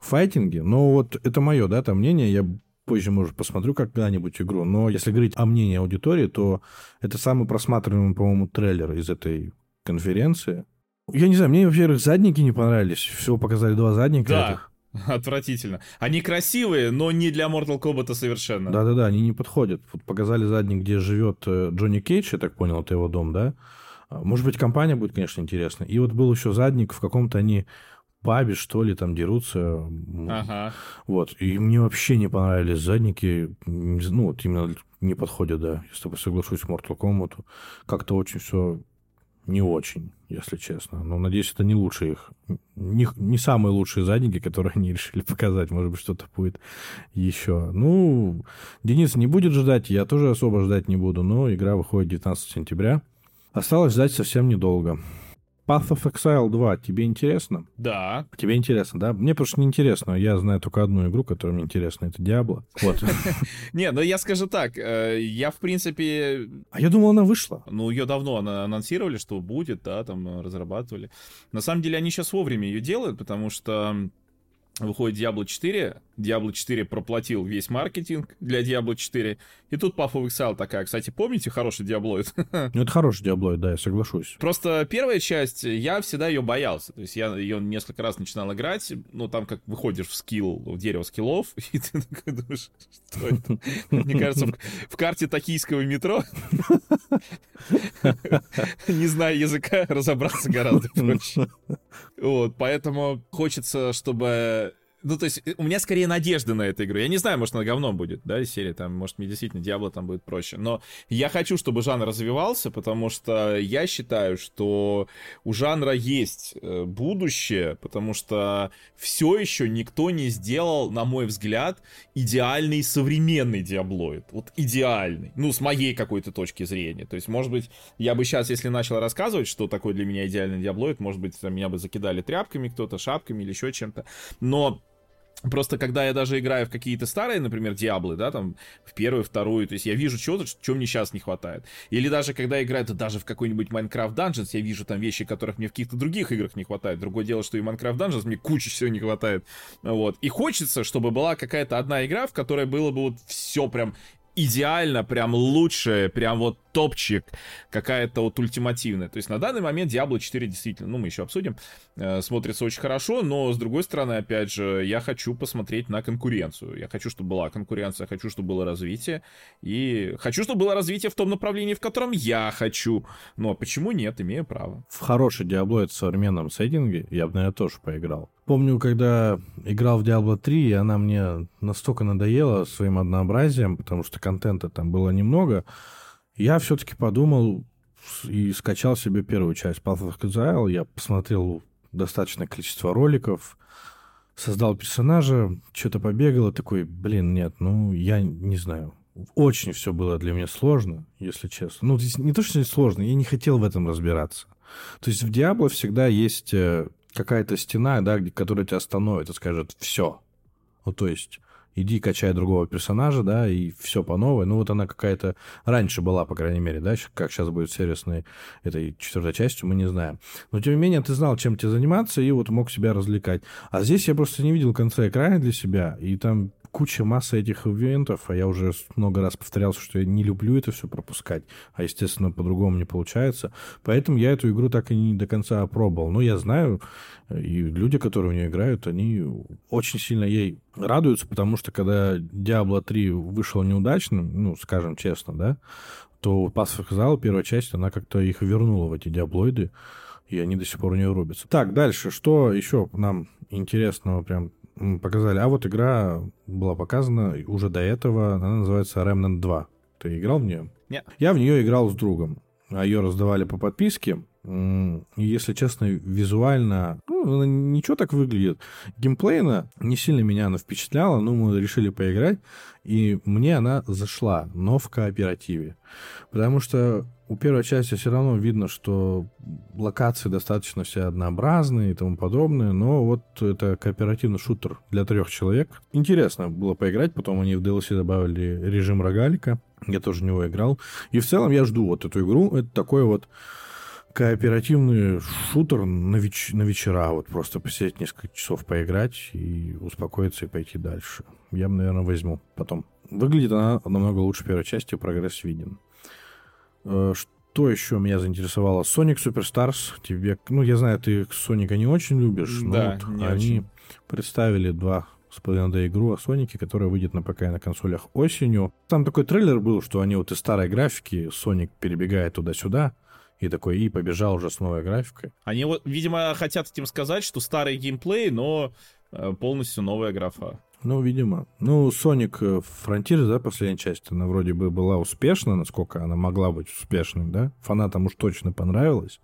файтинге, но вот это мое, да, там мнение, я позже, может, посмотрю когда-нибудь игру, но если говорить о мнении аудитории, то это самый просматриваемый, по-моему, трейлер из этой конференции. Я не знаю, мне, во-первых, задники не понравились. Всего показали два задника. Да. Этих. Отвратительно. Они красивые, но не для Mortal Kombat совершенно. Да-да-да, они не подходят. Вот показали задник, где живет э, Джонни Кейдж, я так понял, это его дом, да? А, может быть, компания будет, конечно, интересна. И вот был еще задник, в каком-то они пабе, что ли, там дерутся. Ага. Вот. И мне вообще не понравились задники. Ну, вот именно не подходят, да. Я с тобой соглашусь, Mortal Kombat. Как-то очень все не очень, если честно. Но надеюсь, это не лучшие их, не, не самые лучшие задники, которые они решили показать. Может быть, что-то будет еще. Ну, Денис не будет ждать, я тоже особо ждать не буду, но игра выходит 19 сентября. Осталось ждать совсем недолго. Path of Exile 2 тебе интересно? Да. Тебе интересно, да? Мне просто не интересно. Я знаю только одну игру, которая мне интересна. Это Диабло. Вот. Не, ну я скажу так. э, Я, в принципе... А я думал, она вышла. Ну, ее давно анонсировали, что будет, да, там э, разрабатывали. На самом деле, они сейчас вовремя ее делают, потому что выходит Diablo 4, Diablo 4 проплатил весь маркетинг для Diablo 4, и тут Path of Exile такая. Кстати, помните хороший Диаблоид? Ну, это хороший Диаблоид, да, я соглашусь. Просто первая часть, я всегда ее боялся. То есть я ее несколько раз начинал играть, ну, там как выходишь в скилл, в дерево скиллов, и ты такой думаешь, что это? Мне кажется, в, в карте токийского метро, не зная языка, разобраться гораздо проще. Вот, поэтому хочется, чтобы... Ну, то есть, у меня скорее надежда на эту игру. Я не знаю, может, она говном будет, да, из серии, там, может, мне действительно Диабло там будет проще. Но я хочу, чтобы жанр развивался, потому что я считаю, что у жанра есть э, будущее, потому что все еще никто не сделал, на мой взгляд, идеальный современный Диаблоид. Вот идеальный. Ну, с моей какой-то точки зрения. То есть, может быть, я бы сейчас, если начал рассказывать, что такое для меня идеальный Диаблоид, может быть, там меня бы закидали тряпками кто-то, шапками или еще чем-то. Но Просто когда я даже играю в какие-то старые, например, Диаблы, да, там, в первую, вторую, то есть я вижу что-то, что мне сейчас не хватает. Или даже когда я играю, да даже в какой-нибудь Minecraft Dungeons, я вижу там вещи, которых мне в каких-то других играх не хватает. Другое дело, что и Minecraft Dungeons мне куча всего не хватает. Вот. И хочется, чтобы была какая-то одна игра, в которой было бы вот все прям идеально, прям лучшее, прям вот топчик, какая-то вот ультимативная. То есть на данный момент Diablo 4 действительно, ну мы еще обсудим, э, смотрится очень хорошо, но с другой стороны, опять же, я хочу посмотреть на конкуренцию. Я хочу, чтобы была конкуренция, хочу, чтобы было развитие, и хочу, чтобы было развитие в том направлении, в котором я хочу. Но почему нет, имею право. В хороший Диаблоид в современном сеттинге я бы, наверное, тоже поиграл. Помню, когда играл в Diablo 3, и она мне настолько надоела своим однообразием, потому что контента там было немного, я все-таки подумал и скачал себе первую часть Path of Exile. Я посмотрел достаточное количество роликов, создал персонажа, что-то побегал, и такой, блин, нет, ну, я не знаю. Очень все было для меня сложно, если честно. Ну, здесь не то, что сложно, я не хотел в этом разбираться. То есть в Диабло всегда есть э, какая-то стена, да, которая тебя остановит и скажет «все». Ну, то есть иди качай другого персонажа, да, и все по новой. Ну, вот она какая-то раньше была, по крайней мере, да, как сейчас будет сервисной этой четвертой частью, мы не знаем. Но, тем не менее, ты знал, чем тебе заниматься, и вот мог себя развлекать. А здесь я просто не видел конца экрана для себя, и там куча масса этих ивентов, а я уже много раз повторялся, что я не люблю это все пропускать, а, естественно, по-другому не получается. Поэтому я эту игру так и не до конца опробовал. Но я знаю, и люди, которые в нее играют, они очень сильно ей радуются, потому что когда Diablo 3 вышел неудачным, ну, скажем честно, да, то Pass of первая часть, она как-то их вернула в эти диаблоиды, и они до сих пор у нее рубятся. Так, дальше, что еще нам интересного прям показали. А вот игра была показана уже до этого. Она называется Remnant 2. Ты играл в нее? Нет. Я в нее играл с другом. А ее раздавали по подписке. И, если честно, визуально, ну, ничего так выглядит. Геймплейно не сильно меня она впечатляла, но мы решили поиграть, и мне она зашла, но в кооперативе. Потому что у первой части все равно видно, что локации достаточно все однообразные и тому подобное, но вот это кооперативный шутер для трех человек. Интересно было поиграть, потом они в DLC добавили режим рогалика, я тоже в него играл. И в целом я жду вот эту игру, это такой вот кооперативный шутер на, веч- на вечера, вот просто посидеть несколько часов поиграть и успокоиться и пойти дальше. Я, наверное, возьму потом. Выглядит она намного лучше первой части, прогресс виден. Э, Что еще меня заинтересовало? Sonic Superstars. Тебе, ну, я знаю, ты Соника не очень любишь, но Да, вот не они очень. представили два с половиной игру о Сонике, которая выйдет на ПК и на консолях осенью. Там такой трейлер был, что они вот из старой графики, Соник перебегает туда-сюда, и такой, и побежал уже с новой графикой. Они вот, видимо, хотят этим сказать, что старый геймплей, но э, полностью новая графа. Ну, видимо. Ну, Sonic э, Frontier, да, последняя часть, она вроде бы была успешна, насколько она могла быть успешной, да? Фанатам уж точно понравилось.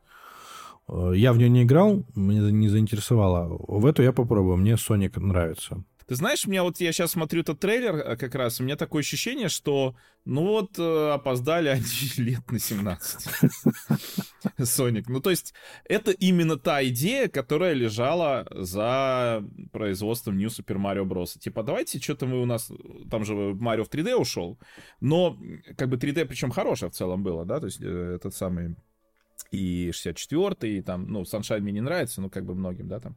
Э, Я в нее не играл, меня не заинтересовало. В эту я попробую, мне Sonic нравится. Ты знаешь, у меня вот я сейчас смотрю этот трейлер э, как раз, у меня такое ощущение, что ну вот э, опоздали они лет на 17. Соник. Ну то есть это именно та идея, которая лежала за производством New Super Mario Bros. Типа давайте что-то мы у нас, там же Марио в 3D ушел, но как бы 3D причем хорошее в целом было, да, то есть э, этот самый и 64 и там, ну, Sunshine мне не нравится, но как бы многим, да, там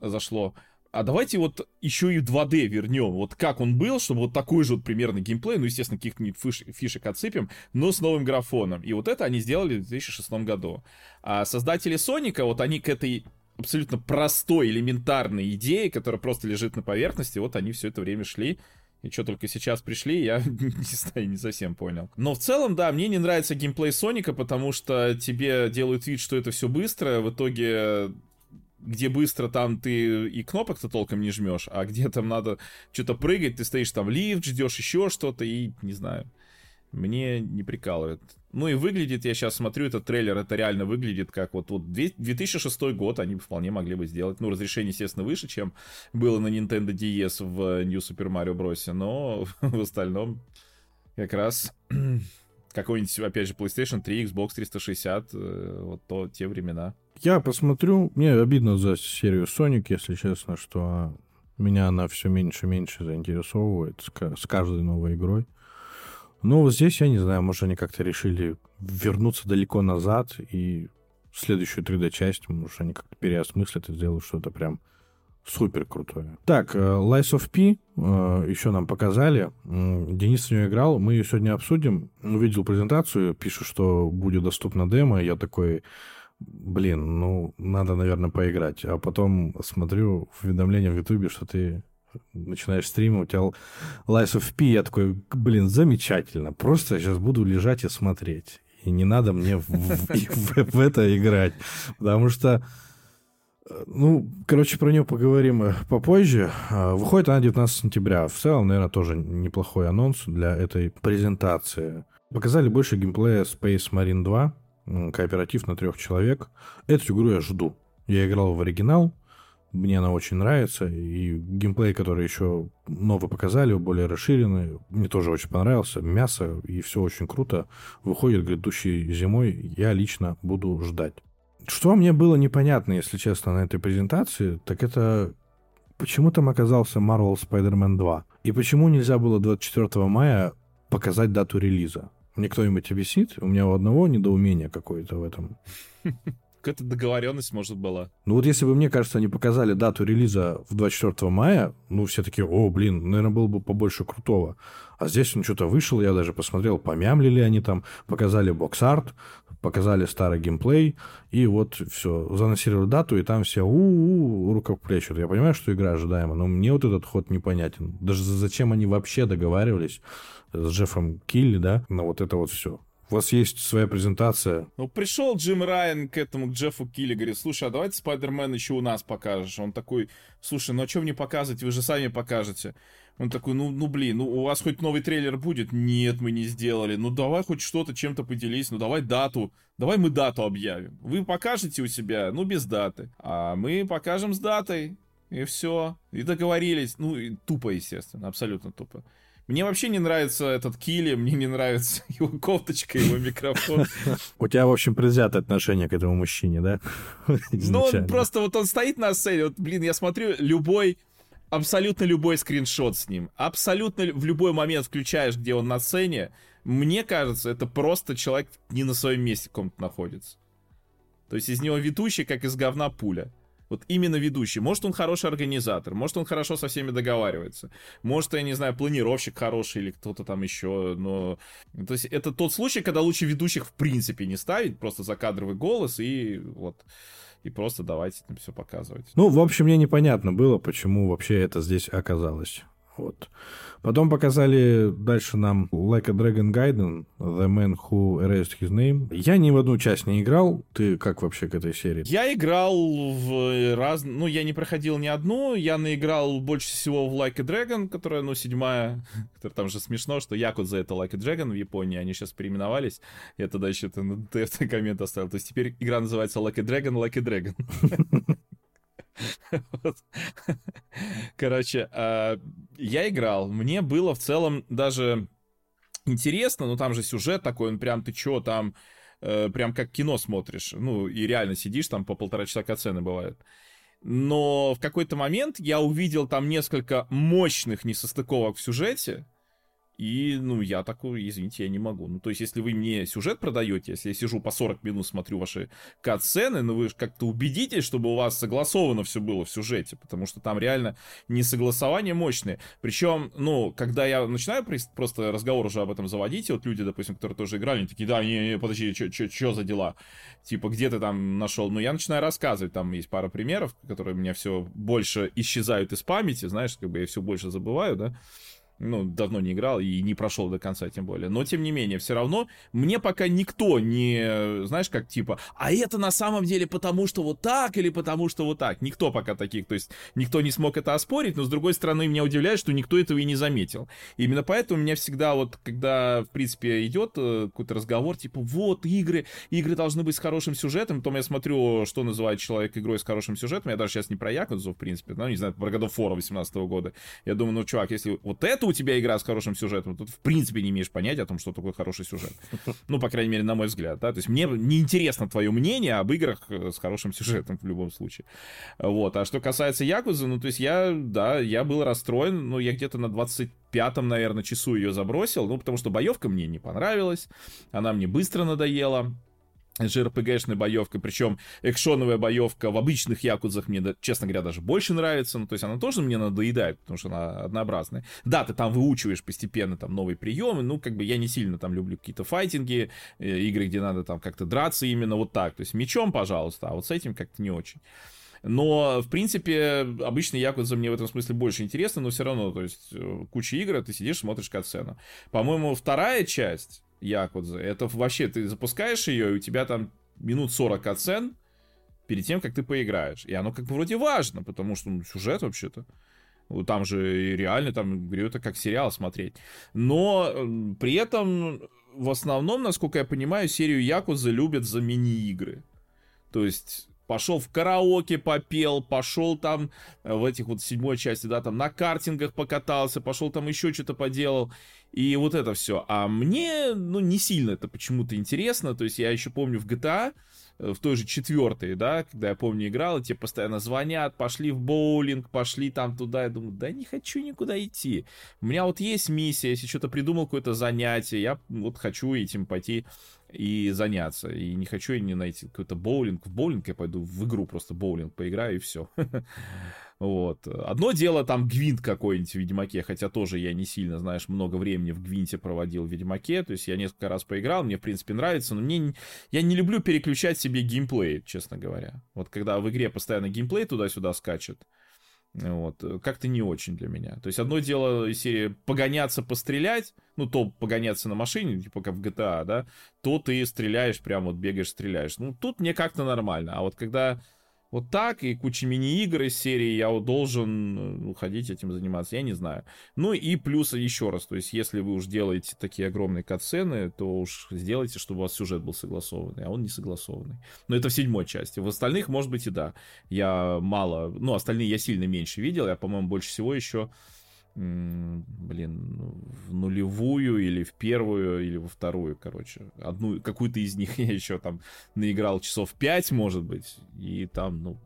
зашло а давайте вот еще и 2D вернем, вот как он был, чтобы вот такой же вот примерно геймплей, ну, естественно, каких-нибудь фиш, фишек отсыпем, но с новым графоном. И вот это они сделали в 2006 году. А создатели Соника, вот они к этой абсолютно простой, элементарной идее, которая просто лежит на поверхности, вот они все это время шли, и что только сейчас пришли, я не знаю, не совсем понял. Но в целом, да, мне не нравится геймплей Соника, потому что тебе делают вид, что это все быстро, в итоге где быстро там ты и кнопок-то толком не жмешь, а где там надо что-то прыгать, ты стоишь там лифт, ждешь еще что-то, и не знаю. Мне не прикалывает. Ну и выглядит, я сейчас смотрю этот трейлер, это реально выглядит как вот, вот 2006 год они вполне могли бы сделать. Ну, разрешение, естественно, выше, чем было на Nintendo DS в New Super Mario Bros. Но в остальном как раз какой-нибудь, опять же, PlayStation 3, Xbox 360, э, вот то, те времена. Я посмотрю, мне обидно за серию Sonic, если честно, что меня она все меньше и меньше заинтересовывает с, каждой новой игрой. Но вот здесь, я не знаю, может, они как-то решили вернуться далеко назад и следующую 3D-часть, может, они как-то переосмыслят и сделают что-то прям супер крутое. Так, э, Lies of P э, еще нам показали. Денис в нее играл, мы ее сегодня обсудим. Увидел презентацию, пишет, что будет доступна демо. Я такой, блин, ну, надо, наверное, поиграть. А потом смотрю уведомление в Ютубе, что ты начинаешь стрим, у тебя Lies of P, я такой, блин, замечательно, просто сейчас буду лежать и смотреть. И не надо мне в, в, в, в это играть, потому что ну, короче, про нее поговорим э, попозже. А, выходит она 19 сентября. В целом, наверное, тоже неплохой анонс для этой презентации. Показали больше геймплея Space Marine 2, кооператив на трех человек. Эту игру я жду. Я играл в оригинал, мне она очень нравится, и геймплей, который еще новый показали, более расширенный, мне тоже очень понравился. Мясо, и все очень круто. Выходит грядущей зимой, я лично буду ждать. Что мне было непонятно, если честно, на этой презентации, так это почему там оказался Marvel Spider-Man 2? И почему нельзя было 24 мая показать дату релиза? Мне кто-нибудь объяснит? У меня у одного недоумение какое-то в этом. Какая-то договоренность, может, была. Ну вот если бы, мне кажется, они показали дату релиза в 24 мая, ну все такие, о, блин, наверное, было бы побольше крутого. А здесь он что-то вышел, я даже посмотрел, помямлили они там, показали бокс-арт, показали старый геймплей, и вот все, заносировали дату, и там все у-у-у, рукоплещут. Я понимаю, что игра ожидаема, но мне вот этот ход непонятен. Даже зачем они вообще договаривались с Джеффом Килли, да, на вот это вот все. У вас есть своя презентация. Ну, пришел Джим Райан к этому, к Джеффу Килли, говорит, слушай, а давайте Спайдермен еще у нас покажешь. Он такой, слушай, ну а что мне показывать, вы же сами покажете. Он такой, ну, ну блин, ну у вас хоть новый трейлер будет? Нет, мы не сделали. Ну давай хоть что-то чем-то поделись, ну давай дату. Давай мы дату объявим. Вы покажете у себя, ну без даты. А мы покажем с датой. И все. И договорились. Ну, и тупо, естественно, абсолютно тупо. Мне вообще не нравится этот Килли, мне не нравится его кофточка, его микрофон. У тебя, в общем, предвзятое отношение к этому мужчине, да? Ну, он просто вот он стоит на сцене, вот, блин, я смотрю, любой абсолютно любой скриншот с ним, абсолютно в любой момент включаешь, где он на сцене, мне кажется, это просто человек не на своем месте каком-то находится. То есть из него ведущий, как из говна пуля. Вот именно ведущий. Может, он хороший организатор, может, он хорошо со всеми договаривается, может, я не знаю, планировщик хороший или кто-то там еще, но... То есть это тот случай, когда лучше ведущих в принципе не ставить, просто закадровый голос и вот и просто давайте там все показывать. Ну, в общем, мне непонятно было, почему вообще это здесь оказалось. Вот. Потом показали дальше нам Like a Dragon Gaiden, The Man Who Erased His Name. Я ни в одну часть не играл. Ты как вообще к этой серии? Я играл в раз... Ну, я не проходил ни одну. Я наиграл больше всего в Like a Dragon, которая, ну, седьмая. Там же смешно, что Якудза это Like a Dragon в Японии. Они сейчас переименовались. Я тогда еще это на ТФТ коммент оставил. То есть теперь игра называется Like a Dragon, Like a Dragon. Короче, а, я играл. Мне было в целом даже интересно, но там же сюжет такой, он прям, ты чё, там э, прям как кино смотришь. Ну, и реально сидишь, там по полтора часа кацены бывают. Но в какой-то момент я увидел там несколько мощных несостыковок в сюжете, и, ну, я такой, извините, я не могу. Ну, то есть, если вы мне сюжет продаете, если я сижу по 40 минут, смотрю ваши кат-сцены, ну, вы как-то убедитесь, чтобы у вас согласовано все было в сюжете, потому что там реально несогласования мощные. Причем, ну, когда я начинаю просто разговор уже об этом заводить, вот люди, допустим, которые тоже играли, они такие, да, не, не, подожди, что за дела? Типа, где ты там нашел? Ну, я начинаю рассказывать, там есть пара примеров, которые у меня все больше исчезают из памяти, знаешь, как бы я все больше забываю, да, ну, давно не играл и не прошел до конца, тем более. Но, тем не менее, все равно мне пока никто не, знаешь, как типа, а это на самом деле потому, что вот так или потому, что вот так. Никто пока таких, то есть никто не смог это оспорить, но, с другой стороны, меня удивляет, что никто этого и не заметил. Именно поэтому меня всегда вот, когда, в принципе, идет э, какой-то разговор, типа, вот, игры, игры должны быть с хорошим сюжетом, потом я смотрю, что называет человек игрой с хорошим сюжетом, я даже сейчас не про Якудзу, в принципе, ну, не знаю, про God of War 18 года. Я думаю, ну, чувак, если вот это у тебя игра с хорошим сюжетом, тут в принципе не имеешь понятия о том, что такое хороший сюжет. Ну, по крайней мере, на мой взгляд, да. То есть мне неинтересно твое мнение об играх э, с хорошим сюжетом в любом случае. Вот. А что касается Якузы, ну, то есть я, да, я был расстроен, ну, я где-то на 25-м, наверное, часу ее забросил, ну, потому что боевка мне не понравилась, она мне быстро надоела JRPG-шной боевкой, причем экшоновая боевка в обычных якудзах мне, честно говоря, даже больше нравится, ну, то есть она тоже мне надоедает, потому что она однообразная. Да, ты там выучиваешь постепенно там новые приемы, ну, как бы я не сильно там люблю какие-то файтинги, э, игры, где надо там как-то драться именно вот так, то есть мечом, пожалуйста, а вот с этим как-то не очень. Но, в принципе, обычно Якудза мне в этом смысле больше интересно, но все равно, то есть, э, куча игр, а ты сидишь, смотришь катсцену. По-моему, вторая часть, Якудзы. Это вообще, ты запускаешь ее, и у тебя там минут 40 оцен перед тем, как ты поиграешь. И оно как бы вроде важно, потому что ну, сюжет вообще-то. Там же реально, там, говорю, это как сериал смотреть. Но при этом, в основном, насколько я понимаю, серию Якузы любят за мини-игры. То есть пошел в караоке попел, пошел там э, в этих вот седьмой части, да, там на картингах покатался, пошел там еще что-то поделал. И вот это все. А мне, ну, не сильно это почему-то интересно. То есть я еще помню в GTA, в той же четвертой, да, когда я помню играл, и тебе постоянно звонят, пошли в боулинг, пошли там туда. Я думаю, да не хочу никуда идти. У меня вот есть миссия, если что-то придумал, какое-то занятие, я вот хочу этим пойти и заняться. И не хочу я не найти какой-то боулинг. В боулинг я пойду в игру просто боулинг поиграю и все. Вот. Одно дело там Гвинт какой-нибудь в Ведьмаке, хотя тоже я не сильно, знаешь, много времени в Гвинте проводил в Ведьмаке, то есть я несколько раз поиграл, мне, в принципе, нравится, но мне, я не люблю переключать себе геймплей, честно говоря. Вот когда в игре постоянно геймплей туда-сюда скачет, вот, как-то не очень для меня. То есть одно дело из серии погоняться, пострелять, ну, то погоняться на машине, типа как в GTA, да, то ты стреляешь, прям вот бегаешь, стреляешь. Ну, тут мне как-то нормально. А вот когда вот так, и куча мини-игр из серии, я должен уходить этим заниматься, я не знаю. Ну и плюс еще раз, то есть если вы уж делаете такие огромные катсцены, то уж сделайте, чтобы у вас сюжет был согласованный, а он не согласованный. Но это в седьмой части. В остальных, может быть, и да. Я мало, ну, остальные я сильно меньше видел, я, по-моему, больше всего еще блин, ну, в нулевую или в первую или во вторую, короче. Одну, какую-то из них я еще там наиграл часов 5, может быть, и там, ну,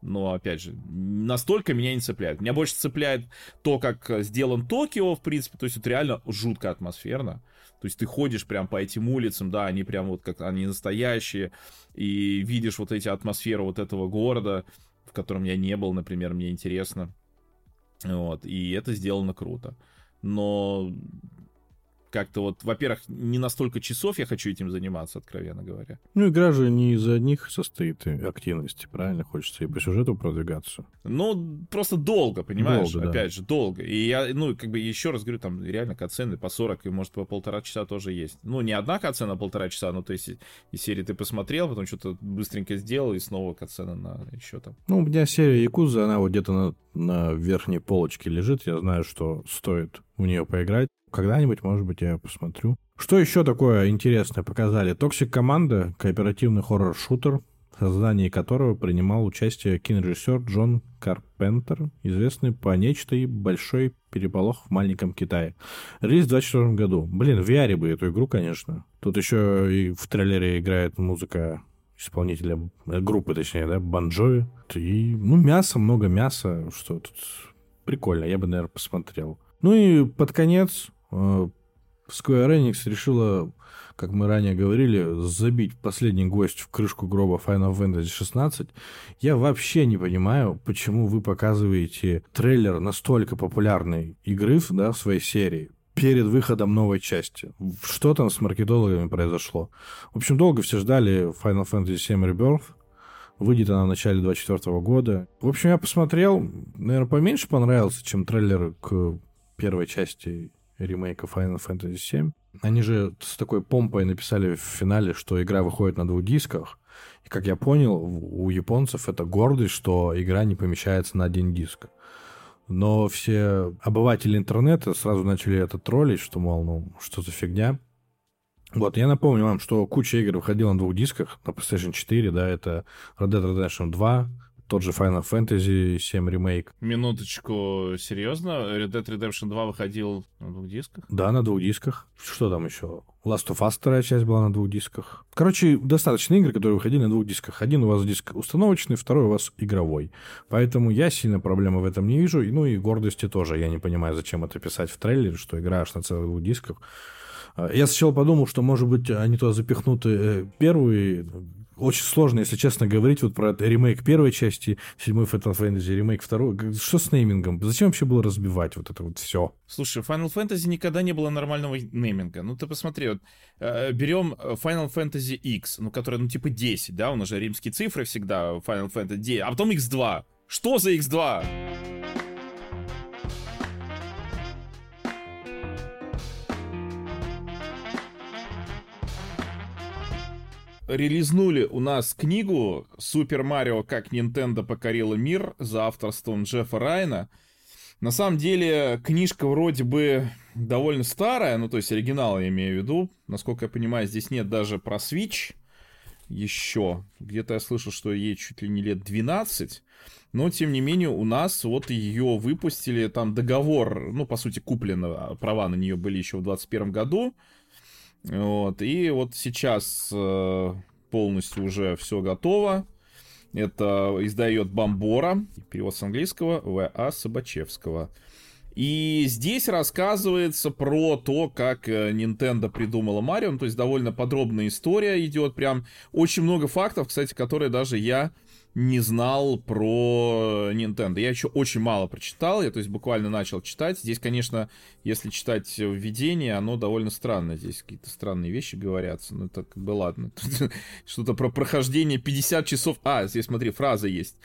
но, опять же, настолько меня не цепляет. Меня больше цепляет то, как сделан Токио, в принципе, то есть это реально жутко атмосферно. То есть ты ходишь прям по этим улицам, да, они прям вот как они настоящие, и видишь вот эти атмосферы вот этого города, в котором я не был, например, мне интересно. Вот, и это сделано круто. Но как-то вот, во-первых, не настолько часов я хочу этим заниматься, откровенно говоря. Ну, игра же не из одних состоит активности, правильно? Хочется и по сюжету продвигаться. Ну, просто долго, понимаешь? Долго, Опять да. же, долго. И я, ну, как бы еще раз говорю, там реально катсцены по 40 и, может, по полтора часа тоже есть. Ну, не одна катсцена полтора часа, но то есть из серии ты посмотрел, потом что-то быстренько сделал, и снова катсцена на еще там. Ну, у меня серия Якуза, она вот где-то на, на верхней полочке лежит. Я знаю, что стоит в нее поиграть. Когда-нибудь, может быть, я посмотрю. Что еще такое интересное показали? Toxic Commando, кооперативный хоррор-шутер. в создании которого принимал участие кинорежиссер Джон Карпентер, известный по нечто и большой переполох в маленьком Китае. Релиз в 24 году. Блин, в VR бы эту игру, конечно. Тут еще и в трейлере играет музыка исполнителя э, группы, точнее, да, Банджови. И, ну, мясо, много мяса, что тут прикольно, я бы, наверное, посмотрел. Ну и под конец э, Square Enix решила, как мы ранее говорили, забить последний гость в крышку гроба Final Fantasy 16. Я вообще не понимаю, почему вы показываете трейлер настолько популярной игры да, в своей серии перед выходом новой части. Что там с маркетологами произошло? В общем, долго все ждали Final Fantasy VII Rebirth. Выйдет она в начале 24 года. В общем, я посмотрел. Наверное, поменьше понравился, чем трейлер к первой части ремейка Final Fantasy VII. Они же с такой помпой написали в финале, что игра выходит на двух дисках. И, как я понял, у японцев это гордость, что игра не помещается на один диск. Но все обыватели интернета сразу начали это троллить, что, мол, ну, что за фигня. Вот, я напомню вам, что куча игр выходила на двух дисках, на PlayStation 4, да, это Red Dead Redemption 2, тот же Final Fantasy 7 ремейк. Минуточку, серьезно? Red Dead Redemption 2 выходил на двух дисках? Да, на двух дисках. Что там еще? Last of Us вторая часть была на двух дисках. Короче, достаточно игр, которые выходили на двух дисках. Один у вас диск установочный, второй у вас игровой. Поэтому я сильно проблемы в этом не вижу. Ну и гордости тоже. Я не понимаю, зачем это писать в трейлере, что игра аж на целых двух дисках. Я сначала подумал, что, может быть, они туда запихнуты э, первый очень сложно, если честно, говорить вот про ремейк первой части, седьмой Final Fantasy, ремейк второй. Что с неймингом? Зачем вообще было разбивать вот это вот все? Слушай, Final Fantasy никогда не было нормального нейминга. Ну, ты посмотри, вот, э, берем Final Fantasy X, ну, который, ну, типа 10, да, у нас же римские цифры всегда, Final Fantasy 10, а потом X2. Что за X2? Релизнули у нас книгу «Супер Марио. Как Nintendo покорила мир» за авторством Джеффа Райна. На самом деле, книжка вроде бы довольно старая, ну, то есть оригинал я имею в виду. Насколько я понимаю, здесь нет даже про Switch еще. Где-то я слышал, что ей чуть ли не лет 12. Но, тем не менее, у нас вот ее выпустили, там договор, ну, по сути, куплено, права на нее были еще в 2021 году. Вот, и вот сейчас э, полностью уже все готово. Это издает Бомбора, перевод с английского В.А. Собачевского. И здесь рассказывается про то, как э, Nintendo придумала Марио. Ну, то есть довольно подробная история идет. Прям очень много фактов, кстати, которые даже я не знал про Nintendo. Я еще очень мало прочитал, я то есть буквально начал читать. Здесь, конечно, если читать введение, оно довольно странное. Здесь какие-то странные вещи говорятся. Ну, это как бы ладно. Что-то про прохождение 50 часов. А, здесь смотри, фраза есть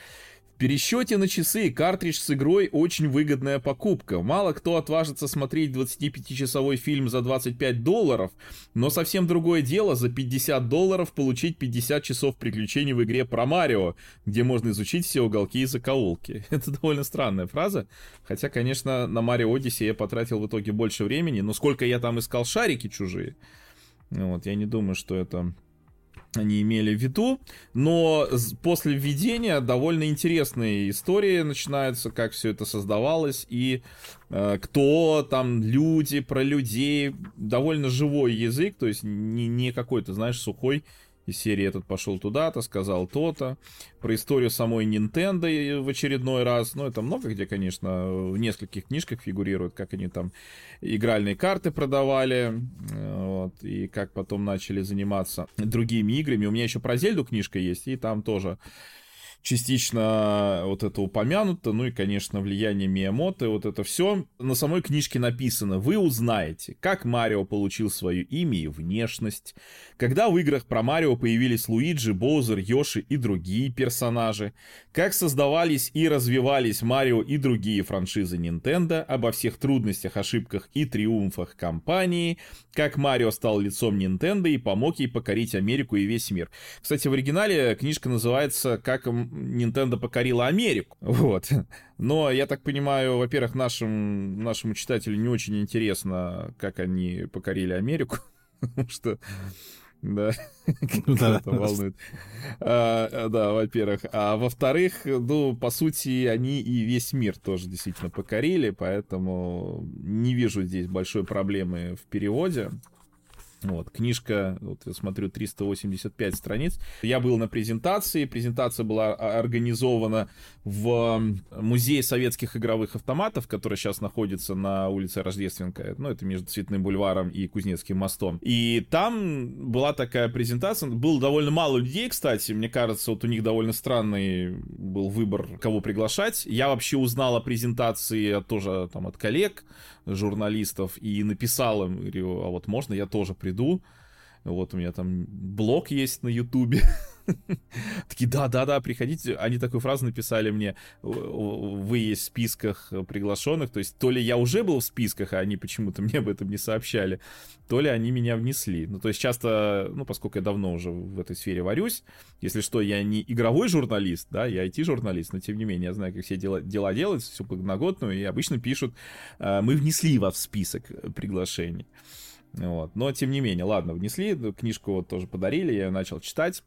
пересчете на часы картридж с игрой очень выгодная покупка. Мало кто отважится смотреть 25-часовой фильм за 25 долларов, но совсем другое дело за 50 долларов получить 50 часов приключений в игре про Марио, где можно изучить все уголки и закоулки. Это довольно странная фраза, хотя, конечно, на Марио Odyssey я потратил в итоге больше времени, но сколько я там искал шарики чужие, вот, я не думаю, что это они имели в виду, но после введения довольно интересные истории начинаются, как все это создавалось и э, кто там люди про людей, довольно живой язык, то есть не, не какой-то, знаешь, сухой из серии этот пошел туда-то, сказал то-то. Про историю самой Nintendo в очередной раз. Ну, это много где, конечно, в нескольких книжках фигурирует, как они там игральные карты продавали, вот, и как потом начали заниматься другими играми. У меня еще про Зельду книжка есть, и там тоже частично вот это упомянуто, ну и, конечно, влияние Миямото, вот это все. На самой книжке написано, вы узнаете, как Марио получил свое имя и внешность, когда в играх про Марио появились Луиджи, Боузер, Йоши и другие персонажи, как создавались и развивались Марио и другие франшизы Nintendo, обо всех трудностях, ошибках и триумфах компании, как Марио стал лицом Nintendo и помог ей покорить Америку и весь мир. Кстати, в оригинале книжка называется «Как Nintendo покорила Америку». Вот. Но, я так понимаю, во-первых, нашим, нашему читателю не очень интересно, как они покорили Америку, потому что Да, ну да, волнует. А, да, во-первых. А во-вторых, ну, по сути, они и весь мир тоже действительно покорили, поэтому не вижу здесь большой проблемы в переводе. Вот, книжка, вот я смотрю, 385 страниц. Я был на презентации, презентация была организована в музее советских игровых автоматов, который сейчас находится на улице Рождественка, ну, это между Цветным бульваром и Кузнецким мостом. И там была такая презентация, было довольно мало людей, кстати, мне кажется, вот у них довольно странный был выбор, кого приглашать. Я вообще узнал о презентации тоже там от коллег, журналистов, и написал им, говорю, а вот можно я тоже приду? Вот у меня там блог есть на Ютубе. Такие, да-да-да, приходите. Они такую фразу написали мне, вы есть в списках приглашенных. То есть то ли я уже был в списках, а они почему-то мне об этом не сообщали, то ли они меня внесли. Ну, то есть часто, ну, поскольку я давно уже в этой сфере варюсь, если что, я не игровой журналист, да, я IT-журналист, но тем не менее я знаю, как все дела, дела делаются, всю подноготную, и обычно пишут, «А, мы внесли вас в список приглашений. Вот. Но, тем не менее, ладно, внесли, книжку вот тоже подарили, я ее начал читать.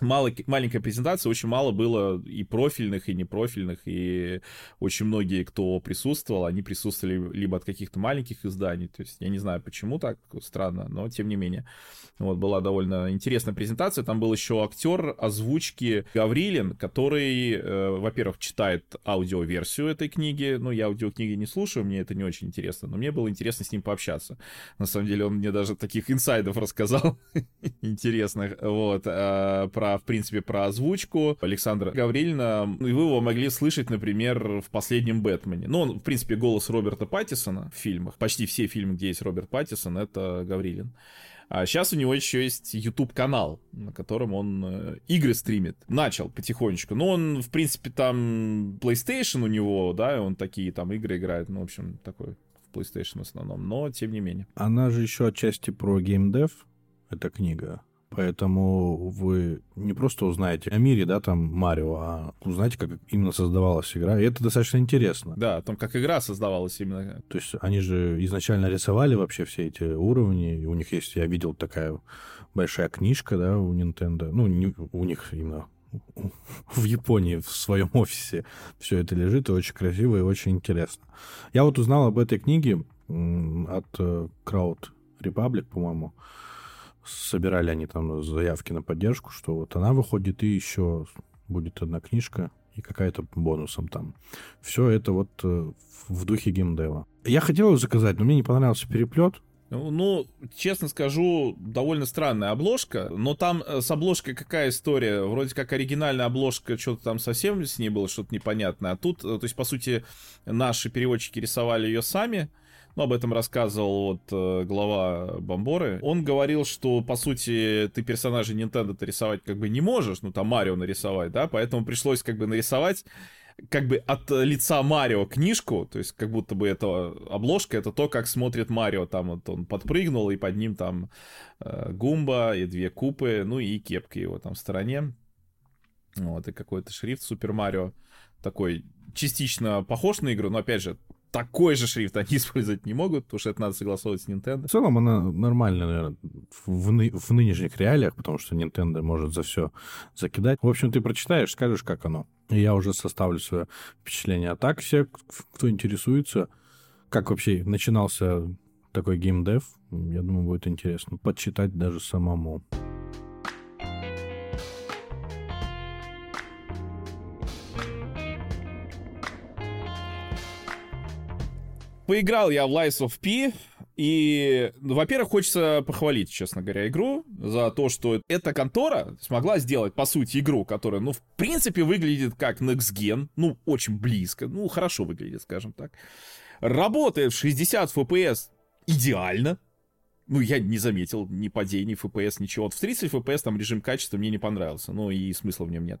Мало, маленькая презентация, очень мало было и профильных, и непрофильных, и очень многие, кто присутствовал, они присутствовали либо от каких-то маленьких изданий, то есть я не знаю, почему так, странно, но тем не менее. Вот, была довольно интересная презентация, там был еще актер озвучки Гаврилин, который, э, во-первых, читает аудиоверсию этой книги, ну, я аудиокниги не слушаю, мне это не очень интересно, но мне было интересно с ним пообщаться. На самом деле он мне даже таких инсайдов рассказал интересных, вот, а, про, в принципе, про озвучку Александра Гаврилина. Ну, и вы его могли слышать, например, в последнем Бэтмене. Ну, он, в принципе, голос Роберта Паттисона в фильмах. Почти все фильмы, где есть Роберт Паттисон, это Гаврилин. А сейчас у него еще есть YouTube канал, на котором он э, игры стримит. Начал потихонечку. Но он, в принципе, там PlayStation у него, да, он такие там игры играет. Ну, в общем, такой в PlayStation в основном. Но, тем не менее. Она же еще отчасти про геймдев, эта книга. Поэтому вы не просто узнаете о мире, да, там, Марио, а узнаете, как именно создавалась игра. И это достаточно интересно. Да, о том, как игра создавалась именно. То есть они же изначально рисовали вообще все эти уровни. И у них есть, я видел, такая большая книжка, да, у Nintendo. Ну, не, у них именно в Японии в своем офисе все это лежит, и очень красиво и очень интересно. Я вот узнал об этой книге от э, Crowd Republic, по-моему собирали они там заявки на поддержку, что вот она выходит, и еще будет одна книжка, и какая-то бонусом там. Все это вот э, в духе геймдева. Я хотел заказать, но мне не понравился переплет. Ну, ну, честно скажу, довольно странная обложка, но там э, с обложкой какая история? Вроде как оригинальная обложка, что-то там совсем с ней было что-то непонятное, а тут, э, то есть, по сути, наши переводчики рисовали ее сами, ну, об этом рассказывал вот э, глава Бомборы. Он говорил, что, по сути, ты персонажей Nintendo ты рисовать как бы не можешь, ну, там Марио нарисовать, да, поэтому пришлось как бы нарисовать как бы от лица Марио книжку, то есть как будто бы это обложка, это то, как смотрит Марио, там вот он подпрыгнул, и под ним там э, Гумба, и две купы, ну и кепка его там в стороне. Вот, и какой-то шрифт Супер Марио такой частично похож на игру, но опять же, такой же шрифт они использовать не могут, потому что это надо согласовывать с Nintendo. В целом она нормальная, наверное, в, ны- в нынешних реалиях, потому что Nintendo может за все закидать. В общем, ты прочитаешь, скажешь, как оно. И я уже составлю свое впечатление. А так все, кто интересуется, как вообще начинался такой геймдев, я думаю, будет интересно подчитать даже самому. Поиграл я в Lies of P, и, ну, во-первых, хочется похвалить, честно говоря, игру за то, что эта контора смогла сделать, по сути, игру, которая, ну, в принципе, выглядит как Next Gen, ну, очень близко, ну, хорошо выглядит, скажем так. Работает в 60 FPS идеально, ну, я не заметил ни падений FPS, ничего. Вот в 30 FPS там режим качества мне не понравился, ну, и смысла в нем нет.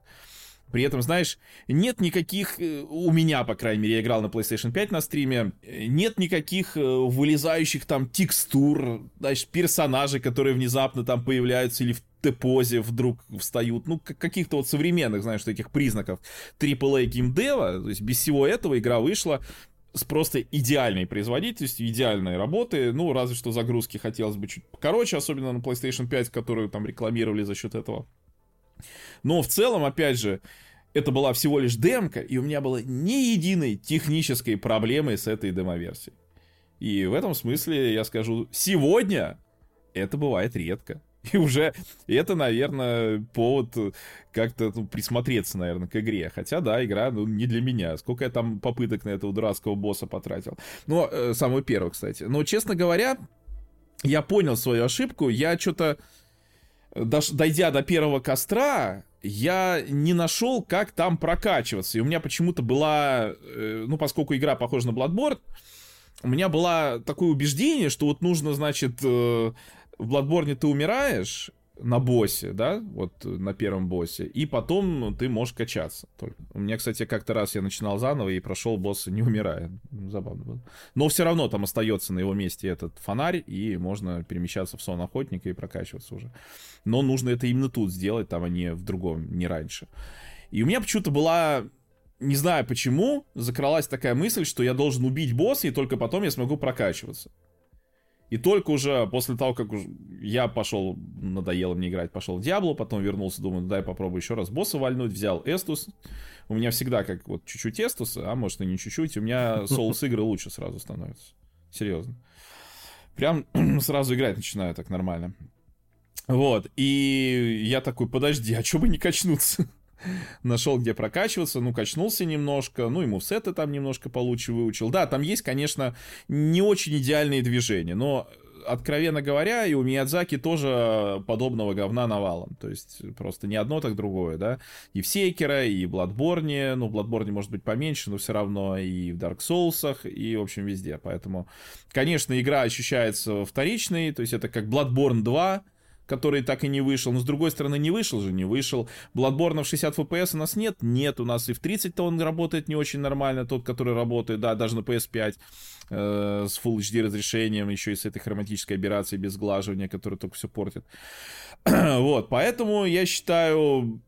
При этом, знаешь, нет никаких, э, у меня, по крайней мере, я играл на PlayStation 5 на стриме, нет никаких э, вылезающих там текстур, значит, персонажей, которые внезапно там появляются или в Т-позе вдруг встают, ну, каких-то вот современных, знаешь, таких признаков AAA геймдева, то есть без всего этого игра вышла с просто идеальной производительностью, идеальной работы. Ну, разве что загрузки хотелось бы чуть покороче, особенно на PlayStation 5, которую там рекламировали за счет этого. Но в целом, опять же, это была всего лишь демка, и у меня было ни единой технической проблемы с этой демоверсией. И в этом смысле я скажу, сегодня это бывает редко. И уже это, наверное, повод как-то ну, присмотреться, наверное, к игре. Хотя, да, игра, ну, не для меня. Сколько я там попыток на этого дурацкого босса потратил. Ну, э, самый первый, кстати. Но, честно говоря, я понял свою ошибку. Я что-то, дойдя до первого костра, я не нашел, как там прокачиваться. И у меня почему-то была, э, ну, поскольку игра похожа на Bloodborne, у меня было такое убеждение, что вот нужно, значит, э, в Bloodborne ты умираешь на боссе, да, вот на первом боссе, и потом ты можешь качаться. Только. У меня, кстати, как-то раз я начинал заново и прошел босса не умирая. Забавно было. Но все равно там остается на его месте этот фонарь, и можно перемещаться в сон охотника и прокачиваться уже. Но нужно это именно тут сделать, там, а не в другом, не раньше. И у меня почему-то была не знаю почему, закралась такая мысль, что я должен убить босса, и только потом я смогу прокачиваться. И только уже после того, как я пошел, надоело мне играть, пошел в Диабло, потом вернулся, думаю, дай попробую еще раз босса вальнуть, взял Эстус. У меня всегда как вот чуть-чуть Эстуса, а может и не чуть-чуть, у меня соус игры лучше сразу становится. Серьезно. Прям сразу играть начинаю так нормально. Вот, и я такой, подожди, а что бы не качнуться? Нашел, где прокачиваться, ну, качнулся немножко, ну, ему сеты там немножко получше выучил. Да, там есть, конечно, не очень идеальные движения, но откровенно говоря, и у Миядзаки тоже подобного говна навалом. То есть просто не одно, так другое, да. И в Сейкера, и в Bloodborne, ну, в Bloodborne может быть поменьше, но все равно и в Dark Souls, и, в общем, везде. Поэтому, конечно, игра ощущается вторичной, то есть это как Bloodborne 2, который так и не вышел. Но с другой стороны, не вышел же, не вышел. Bloodborne в 60 FPS у нас нет? Нет, у нас и в 30-то он работает не очень нормально, тот, который работает, да, даже на PS5 э, с Full HD разрешением, еще и с этой хроматической операцией без сглаживания, которая только все портит. вот, поэтому я считаю,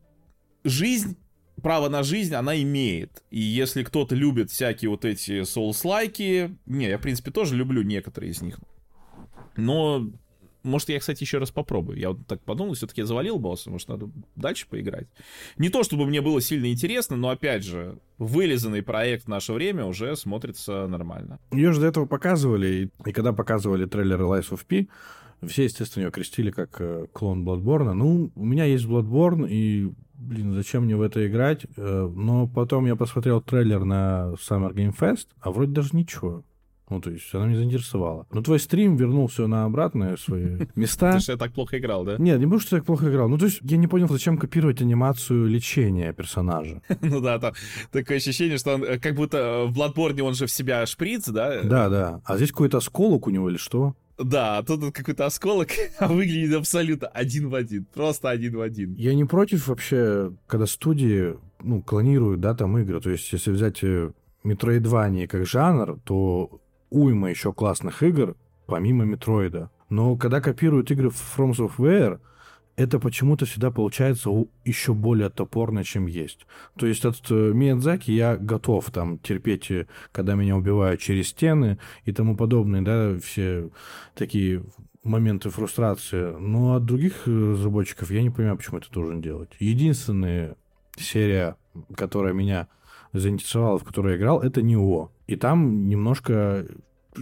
жизнь право на жизнь она имеет. И если кто-то любит всякие вот эти соус-лайки, не, я, в принципе, тоже люблю некоторые из них. Но может, я, кстати, еще раз попробую. Я вот так подумал, все-таки я завалил босса, может, надо дальше поиграть. Не то, чтобы мне было сильно интересно, но, опять же, вылизанный проект в наше время уже смотрится нормально. Ее же до этого показывали, и, когда показывали трейлер Lies of P, все, естественно, ее крестили как э, клон Bloodborne. Ну, у меня есть Bloodborne, и, блин, зачем мне в это играть? Э, но потом я посмотрел трейлер на Summer Game Fest, а вроде даже ничего. Ну, то есть она меня заинтересовала. Но твой стрим вернул все на обратные свои места. Потому что я так плохо играл, да? Нет, не потому что я так плохо играл. Ну, то есть я не понял, зачем копировать анимацию лечения персонажа. Ну да, там такое ощущение, что он э, как будто э, в Bloodborne он же в себя шприц, да? Да, да. А здесь какой-то осколок у него или что? Да, а тут какой-то осколок, а выглядит абсолютно один в один. Просто один в один. Я не против вообще, когда студии, ну, клонируют, да, там игры. То есть, если взять Metroidvania как жанр, то уйма еще классных игр, помимо Метроида. Но когда копируют игры From Software, это почему-то всегда получается еще более топорно, чем есть. То есть от э, Миядзаки я готов там терпеть, э, когда меня убивают через стены и тому подобное, да, все такие моменты фрустрации. Но от других разработчиков я не понимаю, почему это должен делать. Единственная серия, которая меня заинтересовала, в которой я играл, это НИО. И там немножко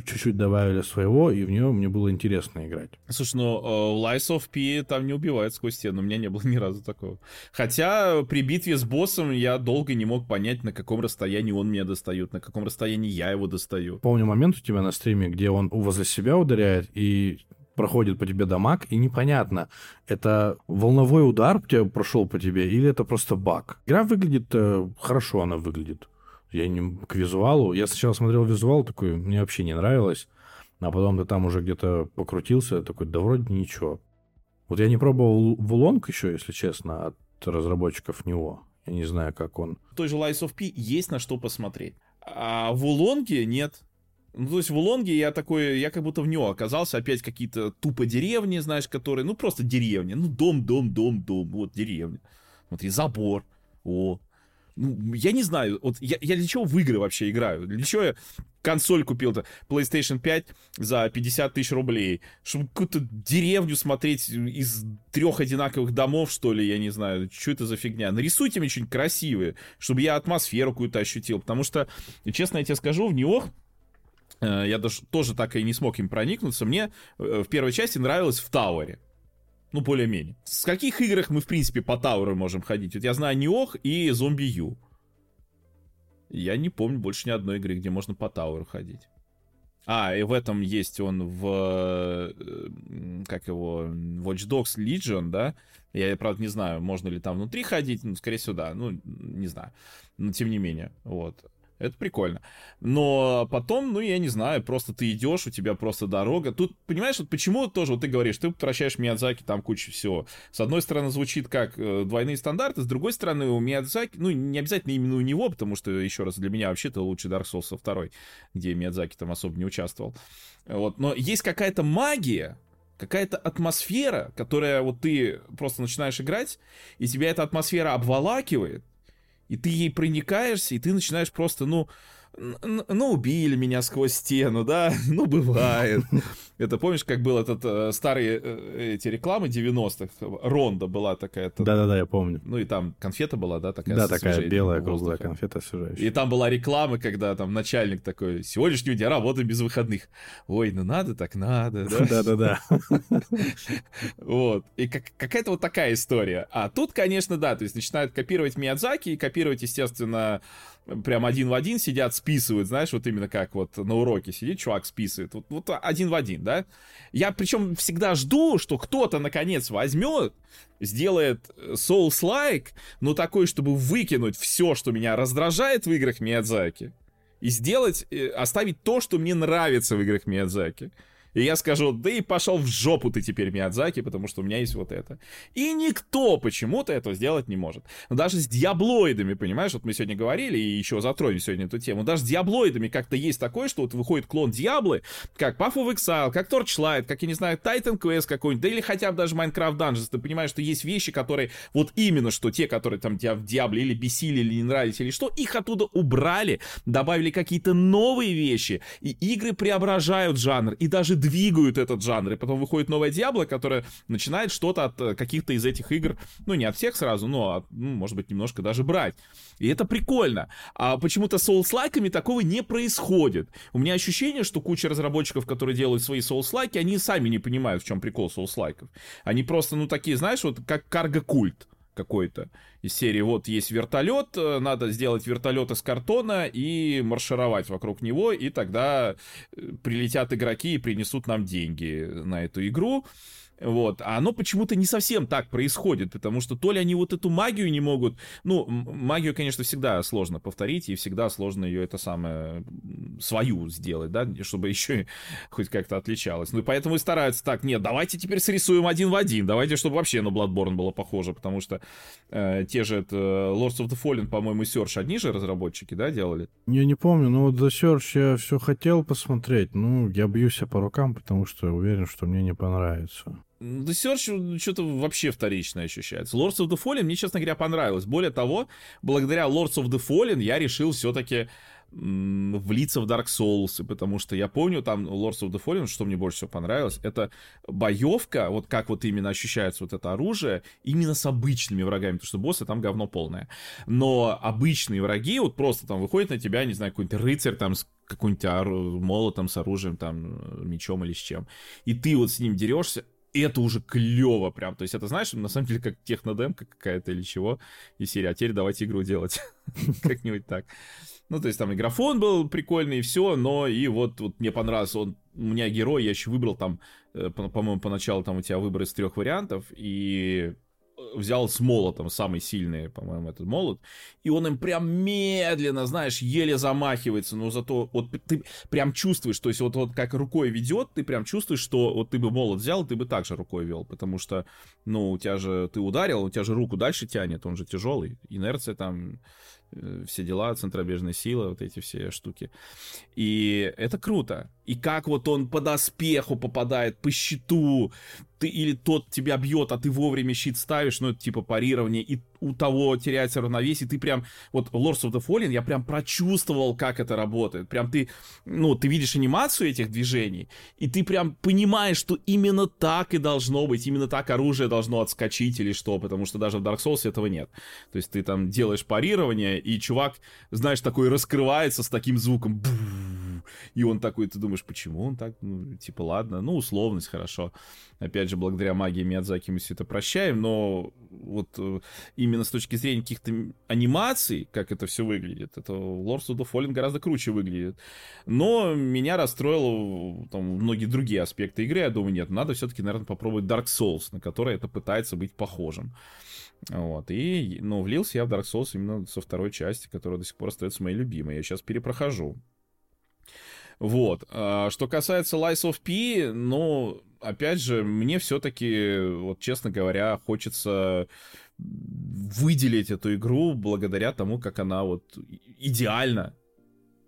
чуть-чуть добавили своего, и в нее мне было интересно играть. Слушай, ну, uh, Lies of P там не убивает сквозь стену, у меня не было ни разу такого. Хотя при битве с боссом я долго не мог понять, на каком расстоянии он меня достает, на каком расстоянии я его достаю. Помню момент у тебя на стриме, где он возле себя ударяет, и проходит по тебе дамаг, и непонятно, это волновой удар тебе прошел по тебе, или это просто баг. Игра выглядит э, хорошо, она выглядит. Я не к визуалу. Я сначала смотрел визуал, такой, мне вообще не нравилось. А потом ты там уже где-то покрутился, такой, да вроде ничего. Вот я не пробовал Вулонг еще, если честно, от разработчиков него. Я не знаю, как он. В той же Lies of P есть на что посмотреть. А в Улонге нет. Ну, то есть в Улонге я такой, я как будто в него оказался, опять какие-то тупо деревни, знаешь, которые, ну, просто деревня. Ну, дом, дом, дом, дом, вот деревня. Смотри, забор. О, ну, я не знаю, вот я, я для чего в игры вообще играю? Для чего я консоль купил-то, PlayStation 5 за 50 тысяч рублей, чтобы какую-то деревню смотреть из трех одинаковых домов, что ли, я не знаю, что это за фигня. Нарисуйте мне что-нибудь красивое, чтобы я атмосферу какую-то ощутил, потому что, честно я тебе скажу, в него э, я даже тоже так и не смог им проникнуться. Мне э, в первой части нравилось в Тауэре. Ну, более-менее. С каких играх мы, в принципе, по Тауэру можем ходить? Вот я знаю Ниох и Зомби Ю. Я не помню больше ни одной игры, где можно по Тауэру ходить. А, и в этом есть он в... Э, как его? Watch Dogs Legion, да? Я, правда, не знаю, можно ли там внутри ходить. Ну, скорее всего, да. Ну, не знаю. Но тем не менее. Вот. Это прикольно. Но потом, ну, я не знаю, просто ты идешь, у тебя просто дорога. Тут, понимаешь, вот почему тоже, вот ты говоришь, ты прощаешь Миядзаки, там куча всего. С одной стороны, звучит как э, двойные стандарты, с другой стороны, у Миядзаки, ну, не обязательно именно у него, потому что, еще раз, для меня вообще-то лучше Dark Souls со второй, где Миядзаки там особо не участвовал. Вот, но есть какая-то магия, какая-то атмосфера, которая вот ты просто начинаешь играть, и тебя эта атмосфера обволакивает, и ты ей проникаешься, и ты начинаешь просто, ну, ну, убили меня сквозь стену, да, ну, бывает. Это помнишь, как был этот э, старые э, эти рекламы 90-х? Ронда была такая. Да-да-да, я помню. Ну, и там конфета была, да, такая? Да, такая белая круглая конфета освежающая. И там была реклама, когда там начальник такой, сегодняшний день работаем без выходных. Ой, ну надо, так надо, да? Да-да-да. Вот. И какая-то вот такая история. А тут, конечно, да, то есть начинают копировать Миядзаки и копировать, естественно, прям один в один сидят, списывают, знаешь, вот именно как вот на уроке сидит чувак, списывает. Вот, вот один в один, да? Я причем всегда жду, что кто-то наконец возьмет, сделает Souls-like, но такой, чтобы выкинуть все, что меня раздражает в играх Миядзаки, и сделать, э, оставить то, что мне нравится в играх Миядзаки и я скажу, да и пошел в жопу ты теперь, Миядзаки, потому что у меня есть вот это. И никто почему-то этого сделать не может. Но даже с диаблоидами, понимаешь, вот мы сегодня говорили, и еще затронем сегодня эту тему, даже с диаблоидами как-то есть такое, что вот выходит клон Диаблы, как Path of Exile, как Torchlight, как, я не знаю, Titan Quest какой-нибудь, да или хотя бы даже Minecraft Dungeons, ты понимаешь, что есть вещи, которые вот именно что те, которые там тебя в Диабле или бесили, или не нравились, или что, их оттуда убрали, добавили какие-то новые вещи, и игры преображают жанр, и даже двигают этот жанр, и потом выходит новая Диабло, которая начинает что-то от э, каких-то из этих игр, ну, не от всех сразу, но, от, ну, может быть, немножко даже брать. И это прикольно. А почему-то с Souls-лайками такого не происходит. У меня ощущение, что куча разработчиков, которые делают свои Souls-лайки, они сами не понимают, в чем прикол Souls-лайков. Они просто, ну, такие, знаешь, вот как карго-культ какой-то из серии вот есть вертолет, э, надо сделать вертолет из картона и маршировать вокруг него, и тогда э, прилетят игроки и принесут нам деньги на эту игру. Вот. А оно почему-то не совсем так происходит, потому что то ли они вот эту магию не могут... Ну, магию, конечно, всегда сложно повторить, и всегда сложно ее это самое свою сделать, да, чтобы еще хоть как-то отличалось. Ну, и поэтому и стараются так, нет, давайте теперь срисуем один в один, давайте, чтобы вообще на Bloodborne было похоже, потому что э, те же это Lords of the Fallen, по-моему, Search одни же разработчики, да, делали? Я не помню, но вот за Search я все хотел посмотреть, ну, я бьюсь по рукам, потому что уверен, что мне не понравится. The Search что-то вообще вторичное ощущается. Lords of the Fallen мне, честно говоря, понравилось. Более того, благодаря Lords of the Fallen я решил все-таки влиться в Dark Souls, потому что я помню там Lords of the Fallen, что мне больше всего понравилось, это боевка, вот как вот именно ощущается вот это оружие, именно с обычными врагами, потому что боссы там говно полное. Но обычные враги, вот просто там выходит на тебя, не знаю, какой-нибудь рыцарь там с каким-нибудь молотом, с оружием, там, мечом или с чем, и ты вот с ним дерешься, это уже клево прям. То есть это, знаешь, на самом деле как технодемка какая-то или чего. И серия, а теперь давайте игру делать. Как-нибудь так. Ну, то есть там и графон был прикольный, и все, но и вот, вот мне понравился он, у меня герой, я еще выбрал там, э, по-моему, поначалу там у тебя выбор из трех вариантов, и взял с молотом, самый сильный, по-моему, этот молот, и он им прям медленно, знаешь, еле замахивается, но зато вот ты прям чувствуешь, то есть вот, вот как рукой ведет, ты прям чувствуешь, что вот ты бы молот взял, ты бы так же рукой вел, потому что, ну, у тебя же, ты ударил, у тебя же руку дальше тянет, он же тяжелый, инерция там, все дела, центробежная сила, вот эти все штуки. И это круто. И как вот он по доспеху попадает, по щиту, ты или тот тебя бьет, а ты вовремя щит ставишь, ну, это типа парирование, и у того теряется равновесие, ты прям, вот Lords of the Fallen, я прям прочувствовал, как это работает. Прям ты, ну, ты видишь анимацию этих движений, и ты прям понимаешь, что именно так и должно быть, именно так оружие должно отскочить или что, потому что даже в Dark Souls этого нет. То есть ты там делаешь парирование, и чувак, знаешь, такой раскрывается с таким звуком, и он такой, ты думаешь, почему он так, ну, типа, ладно, ну, условность, хорошо. Опять же, благодаря магии Миядзаки мы все это прощаем, но вот э, именно с точки зрения каких-то анимаций, как это все выглядит, это Lords of the Fallen гораздо круче выглядит. Но меня расстроило там многие другие аспекты игры. Я думаю, нет, надо все-таки, наверное, попробовать Dark Souls, на который это пытается быть похожим. Вот, и, ну, влился я в Dark Souls именно со второй части, которая до сих пор остается моей любимой. Я сейчас перепрохожу. Вот. А, что касается Lies of P, ну, опять же, мне все-таки, вот честно говоря, хочется выделить эту игру благодаря тому, как она вот идеально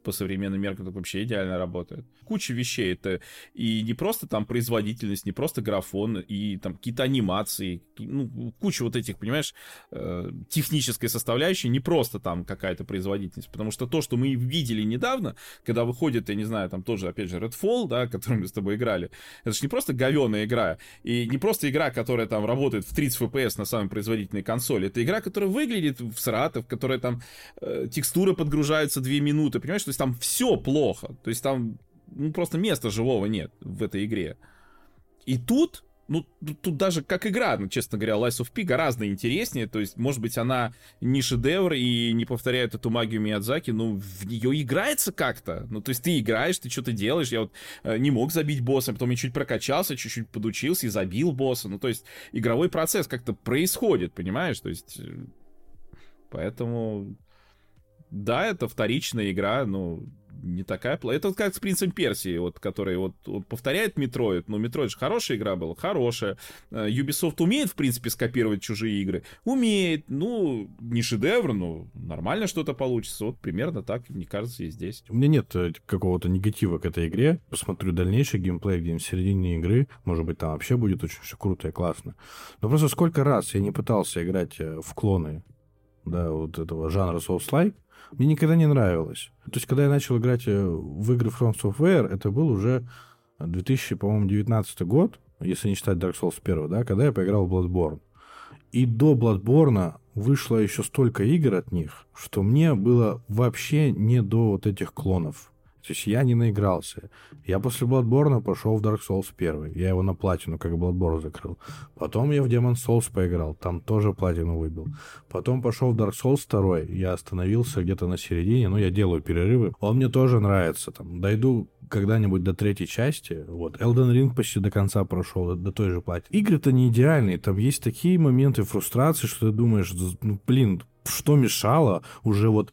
по современным меркам так вообще идеально работает. Куча вещей. Это и не просто там производительность, не просто графон, и там какие-то анимации, ну, куча вот этих, понимаешь, э, технической составляющей, не просто там какая-то производительность. Потому что то, что мы видели недавно, когда выходит, я не знаю, там тоже, опять же, Redfall, да, который мы с тобой играли, это же не просто говеная игра, и не просто игра, которая там работает в 30 FPS на самой производительной консоли, это игра, которая выглядит в сратов, которая там э, текстуры подгружаются 2 минуты, понимаешь, то есть там все плохо. То есть там ну, просто места живого нет в этой игре. И тут, ну, тут даже как игра, ну, честно говоря, Lies of P гораздо интереснее. То есть, может быть, она не шедевр и не повторяет эту магию Миядзаки, но в нее играется как-то. Ну, то есть, ты играешь, ты что-то делаешь. Я вот э, не мог забить босса, потом я чуть прокачался, чуть-чуть подучился и забил босса. Ну, то есть, игровой процесс как-то происходит, понимаешь? То есть, э, поэтому да, это вторичная игра, ну, не такая плохая. Это вот как с Принцем Персии, вот, который вот, вот повторяет Metroid. Ну, Metroid же хорошая игра была, хорошая. Э, Ubisoft умеет, в принципе, скопировать чужие игры. Умеет. Ну, не шедевр, но нормально что-то получится. Вот примерно так, мне кажется, и здесь. У меня нет э, какого-то негатива к этой игре. Посмотрю дальнейший геймплей где-нибудь в середине игры. Может быть, там вообще будет очень все круто и классно. Но просто сколько раз я не пытался играть э, в клоны да, вот этого жанра Souls-like, мне никогда не нравилось. То есть, когда я начал играть э, в игры From Software, это был уже 2000, по-моему, 19 год, если не считать Dark Souls 1, да, когда я поиграл в Bloodborne. И до Bloodborne вышло еще столько игр от них, что мне было вообще не до вот этих клонов. То есть я не наигрался. Я после Bloodborne пошел в Dark Souls 1. Я его на платину, как Bloodborne закрыл. Потом я в Demon Souls поиграл. Там тоже платину выбил. Потом пошел в Dark Souls 2. Я остановился где-то на середине. Ну, я делаю перерывы. Он мне тоже нравится. Там, дойду когда-нибудь до третьей части. Вот. Elden Ring почти до конца прошел, до, до той же платины. Игры-то не идеальные. Там есть такие моменты фрустрации, что ты думаешь, ну, блин, что мешало уже вот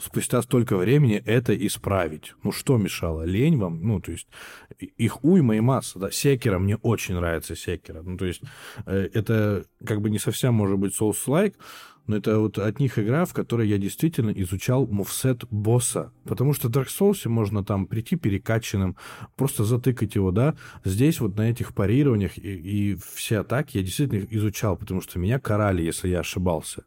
спустя столько времени это исправить. Ну, что мешало? Лень вам? Ну, то есть, их уйма и масса, да. Секера, мне очень нравится Секера. Ну, то есть, э, это как бы не совсем может быть Souls-like, но это вот от них игра, в которой я действительно изучал мувсет босса. Потому что в Dark Souls можно там прийти перекачанным, просто затыкать его, да. Здесь вот на этих парированиях и, и все атаки я действительно изучал, потому что меня карали, если я ошибался.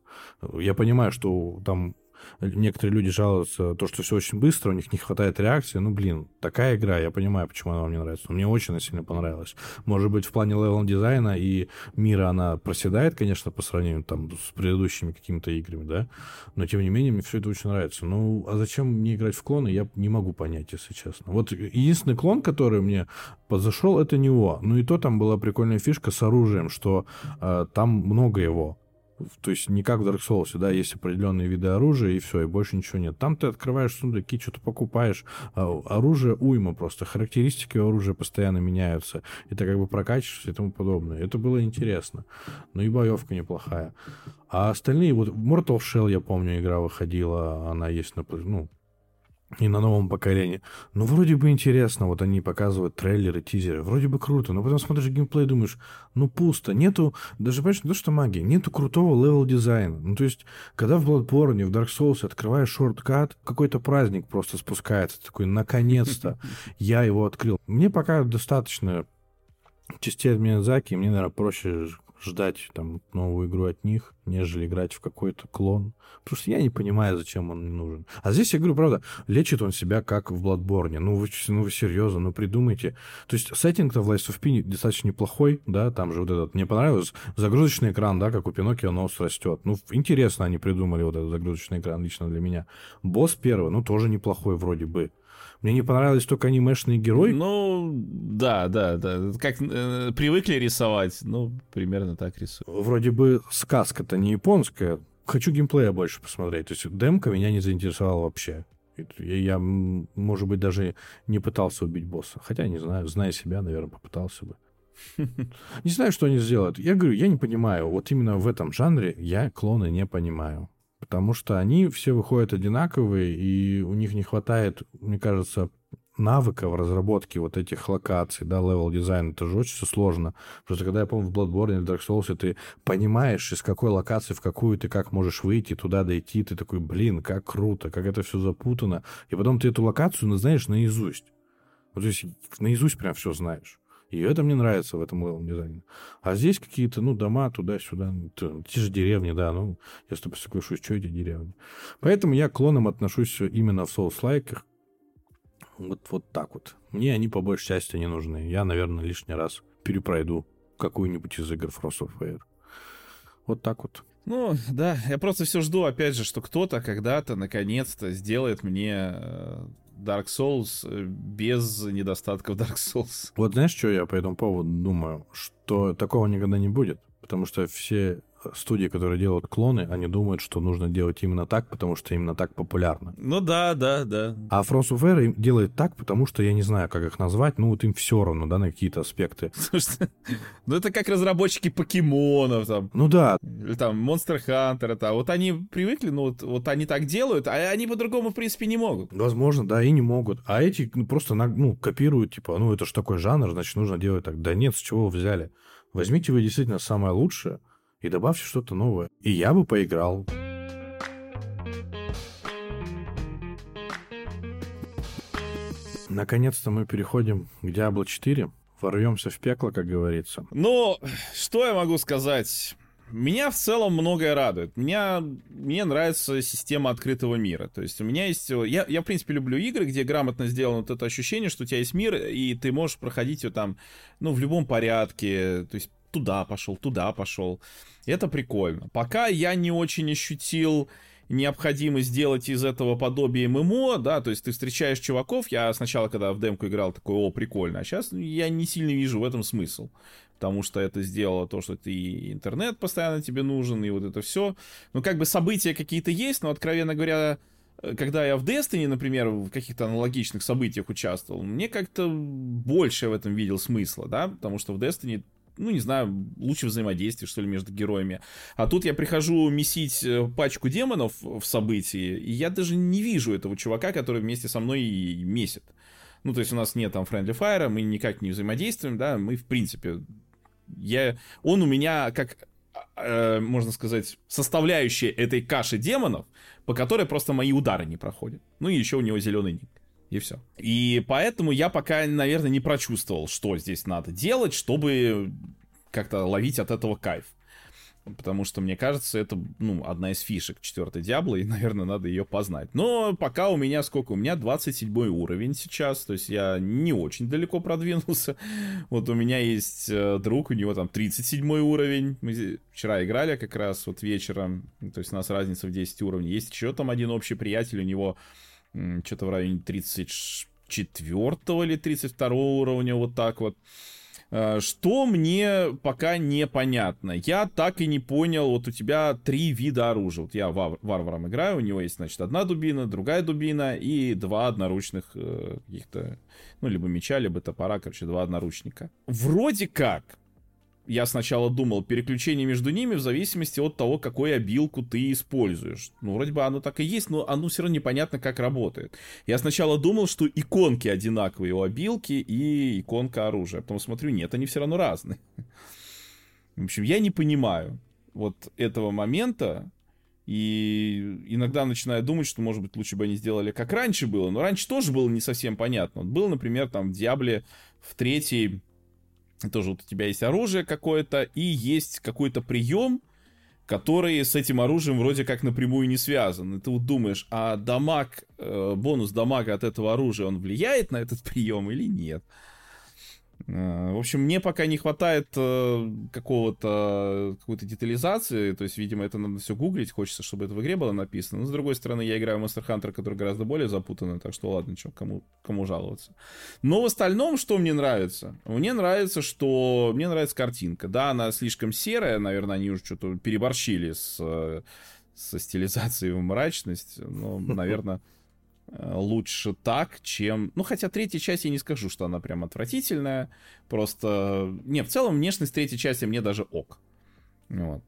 Я понимаю, что там некоторые люди жалуются, то, что все очень быстро, у них не хватает реакции. Ну, блин, такая игра, я понимаю, почему она вам не нравится. Но мне очень сильно понравилась. Может быть, в плане level дизайна и мира она проседает, конечно, по сравнению там с предыдущими какими-то играми, да. Но, тем не менее, мне все это очень нравится. Ну, а зачем мне играть в клоны, я не могу понять, если честно. Вот единственный клон, который мне подзашел, это Nioh. Ну, и то там была прикольная фишка с оружием, что э, там много его. То есть не как в Dark Souls, да, есть определенные виды оружия, и все, и больше ничего нет. Там ты открываешь сундуки, что-то покупаешь. А оружие уйма просто. Характеристики оружия постоянно меняются. И ты как бы прокачиваешься и тому подобное. Это было интересно. Ну и боевка неплохая. А остальные, вот Mortal Shell, я помню, игра выходила, она есть на, ну, и на новом поколении. Ну, вроде бы интересно, вот они показывают трейлеры, тизеры, вроде бы круто, но потом смотришь геймплей, думаешь, ну, пусто, нету, даже, понимаешь, не то, что магия, нету крутого level дизайна. Ну, то есть, когда в Bloodborne, в Dark Souls открываешь шорткат, какой-то праздник просто спускается, такой, наконец-то я его открыл. Мне пока достаточно частей от Миядзаки, мне, наверное, проще ждать там новую игру от них, нежели играть в какой-то клон. Потому что я не понимаю, зачем он не нужен. А здесь, я говорю, правда, лечит он себя как в Bloodborne. Ну вы, ну вы серьезно, ну придумайте. То есть сеттинг-то в Lies of P достаточно неплохой, да, там же вот этот, мне понравилось, загрузочный экран, да, как у Пиноккио нос растет. Ну, интересно они придумали вот этот загрузочный экран лично для меня. Босс первый, ну, тоже неплохой вроде бы. Мне не понравились только анимешные герои. Ну, да, да, да. Как э, привыкли рисовать, ну, примерно так рисуют. Вроде бы сказка-то не японская. Хочу геймплея больше посмотреть. То есть демка меня не заинтересовала вообще. Я, я, может быть, даже не пытался убить босса. Хотя, не знаю, зная себя, наверное, попытался бы. Не знаю, что они сделают. Я говорю, я не понимаю. Вот именно в этом жанре я клоны не понимаю потому что они все выходят одинаковые, и у них не хватает, мне кажется, навыка в разработке вот этих локаций, да, level дизайн, это же очень все сложно. Просто когда я помню в Bloodborne или Dark Souls, ты понимаешь, из какой локации в какую ты как можешь выйти, туда дойти, ты такой, блин, как круто, как это все запутано. И потом ты эту локацию ну, знаешь наизусть. Вот, то есть наизусть прям все знаешь. И это мне нравится в этом level дизайне. А здесь какие-то, ну, дома туда-сюда, те же деревни, да, ну, я с тобой соглашусь, что эти деревни. Поэтому я к клонам отношусь именно в соус-лайках. Вот, вот так вот. Мне они по большей части не нужны. Я, наверное, лишний раз перепройду какую-нибудь из игр Frost of Fire. Вот так вот. Ну, да, я просто все жду, опять же, что кто-то когда-то, наконец-то, сделает мне э, Dark Souls э, без недостатков Dark Souls. Вот знаешь, что я по этому поводу думаю? Что такого никогда не будет. Потому что все студии, которые делают клоны, они думают, что нужно делать именно так, потому что именно так популярно. Ну да, да, да. А Frost of Air делает так, потому что я не знаю, как их назвать, ну вот им все равно, да, на какие-то аспекты. Слушай, ну это как разработчики покемонов там. Ну да. Или там Monster Hunter, это. Вот они привыкли, ну вот, вот они так делают, а они по-другому, в принципе, не могут. Возможно, да, и не могут. А эти ну, просто ну, копируют, типа, ну это же такой жанр, значит, нужно делать так. Да нет, с чего вы взяли? Возьмите вы действительно самое лучшее, и добавьте что-то новое. И я бы поиграл. Наконец-то мы переходим к Diablo 4. Ворвемся в пекло, как говорится. Ну, что я могу сказать? Меня в целом многое радует. Меня, мне нравится система открытого мира. То есть у меня есть... Я, я, в принципе, люблю игры, где грамотно сделано вот это ощущение, что у тебя есть мир, и ты можешь проходить его там, ну, в любом порядке. То есть туда пошел, туда пошел. Это прикольно. Пока я не очень ощутил необходимость сделать из этого подобие ММО, да, то есть ты встречаешь чуваков, я сначала, когда в демку играл, такой, о, прикольно, а сейчас я не сильно вижу в этом смысл, потому что это сделало то, что ты интернет постоянно тебе нужен, и вот это все. Ну, как бы события какие-то есть, но, откровенно говоря, когда я в Destiny, например, в каких-то аналогичных событиях участвовал, мне как-то больше в этом видел смысла, да, потому что в Destiny ну, не знаю, лучше взаимодействие, что ли, между героями. А тут я прихожу месить э, пачку демонов в событии, и я даже не вижу этого чувака, который вместе со мной и месит. Ну, то есть у нас нет там Friendly Fire, мы никак не взаимодействуем, да, мы, в принципе, я, он у меня как, э, можно сказать, составляющая этой каши демонов, по которой просто мои удары не проходят. Ну и еще у него зеленый ник и все. И поэтому я пока, наверное, не прочувствовал, что здесь надо делать, чтобы как-то ловить от этого кайф. Потому что, мне кажется, это, ну, одна из фишек четвертой Диабло, и, наверное, надо ее познать. Но пока у меня сколько? У меня 27 уровень сейчас, то есть я не очень далеко продвинулся. Вот у меня есть э, друг, у него там 37 уровень. Мы вчера играли как раз вот вечером, то есть у нас разница в 10 уровней. Есть еще там один общий приятель, у него что-то в районе 34 или 32 уровня, вот так вот. А, что мне пока непонятно. Я так и не понял, вот у тебя три вида оружия. Вот я вар варваром играю, у него есть, значит, одна дубина, другая дубина и два одноручных э, каких-то, ну, либо меча, либо топора, короче, два одноручника. Вроде как, я сначала думал, переключение между ними в зависимости от того, какую обилку ты используешь. Ну, вроде бы оно так и есть, но оно все равно непонятно, как работает. Я сначала думал, что иконки одинаковые у обилки и иконка оружия. Потом смотрю, нет, они все равно разные. В общем, я не понимаю вот этого момента, и иногда начинаю думать, что, может быть, лучше бы они сделали, как раньше было. Но раньше тоже было не совсем понятно. Вот был, например, там в Диабле в третьей тоже вот у тебя есть оружие какое-то, и есть какой-то прием, который с этим оружием вроде как напрямую не связан. И ты вот думаешь, а дамаг, э, бонус дамага от этого оружия, он влияет на этот прием или нет? Э, в общем, мне пока не хватает э, какого-то какой-то детализации, то есть, видимо, это надо все гуглить, хочется, чтобы это в игре было написано. Но, с другой стороны, я играю в Monster Hunter, который гораздо более запутанный, так что ладно, что, кому, кому жаловаться. Но в остальном, что мне нравится? Мне нравится, что... Мне нравится картинка. Да, она слишком серая, наверное, они уже что-то переборщили с, со стилизацией в мрачность, но, наверное Э, лучше так, чем... Ну, хотя третья часть я не скажу, что она прям отвратительная. Просто... Не, в целом внешность третьей части мне даже ок. Вот.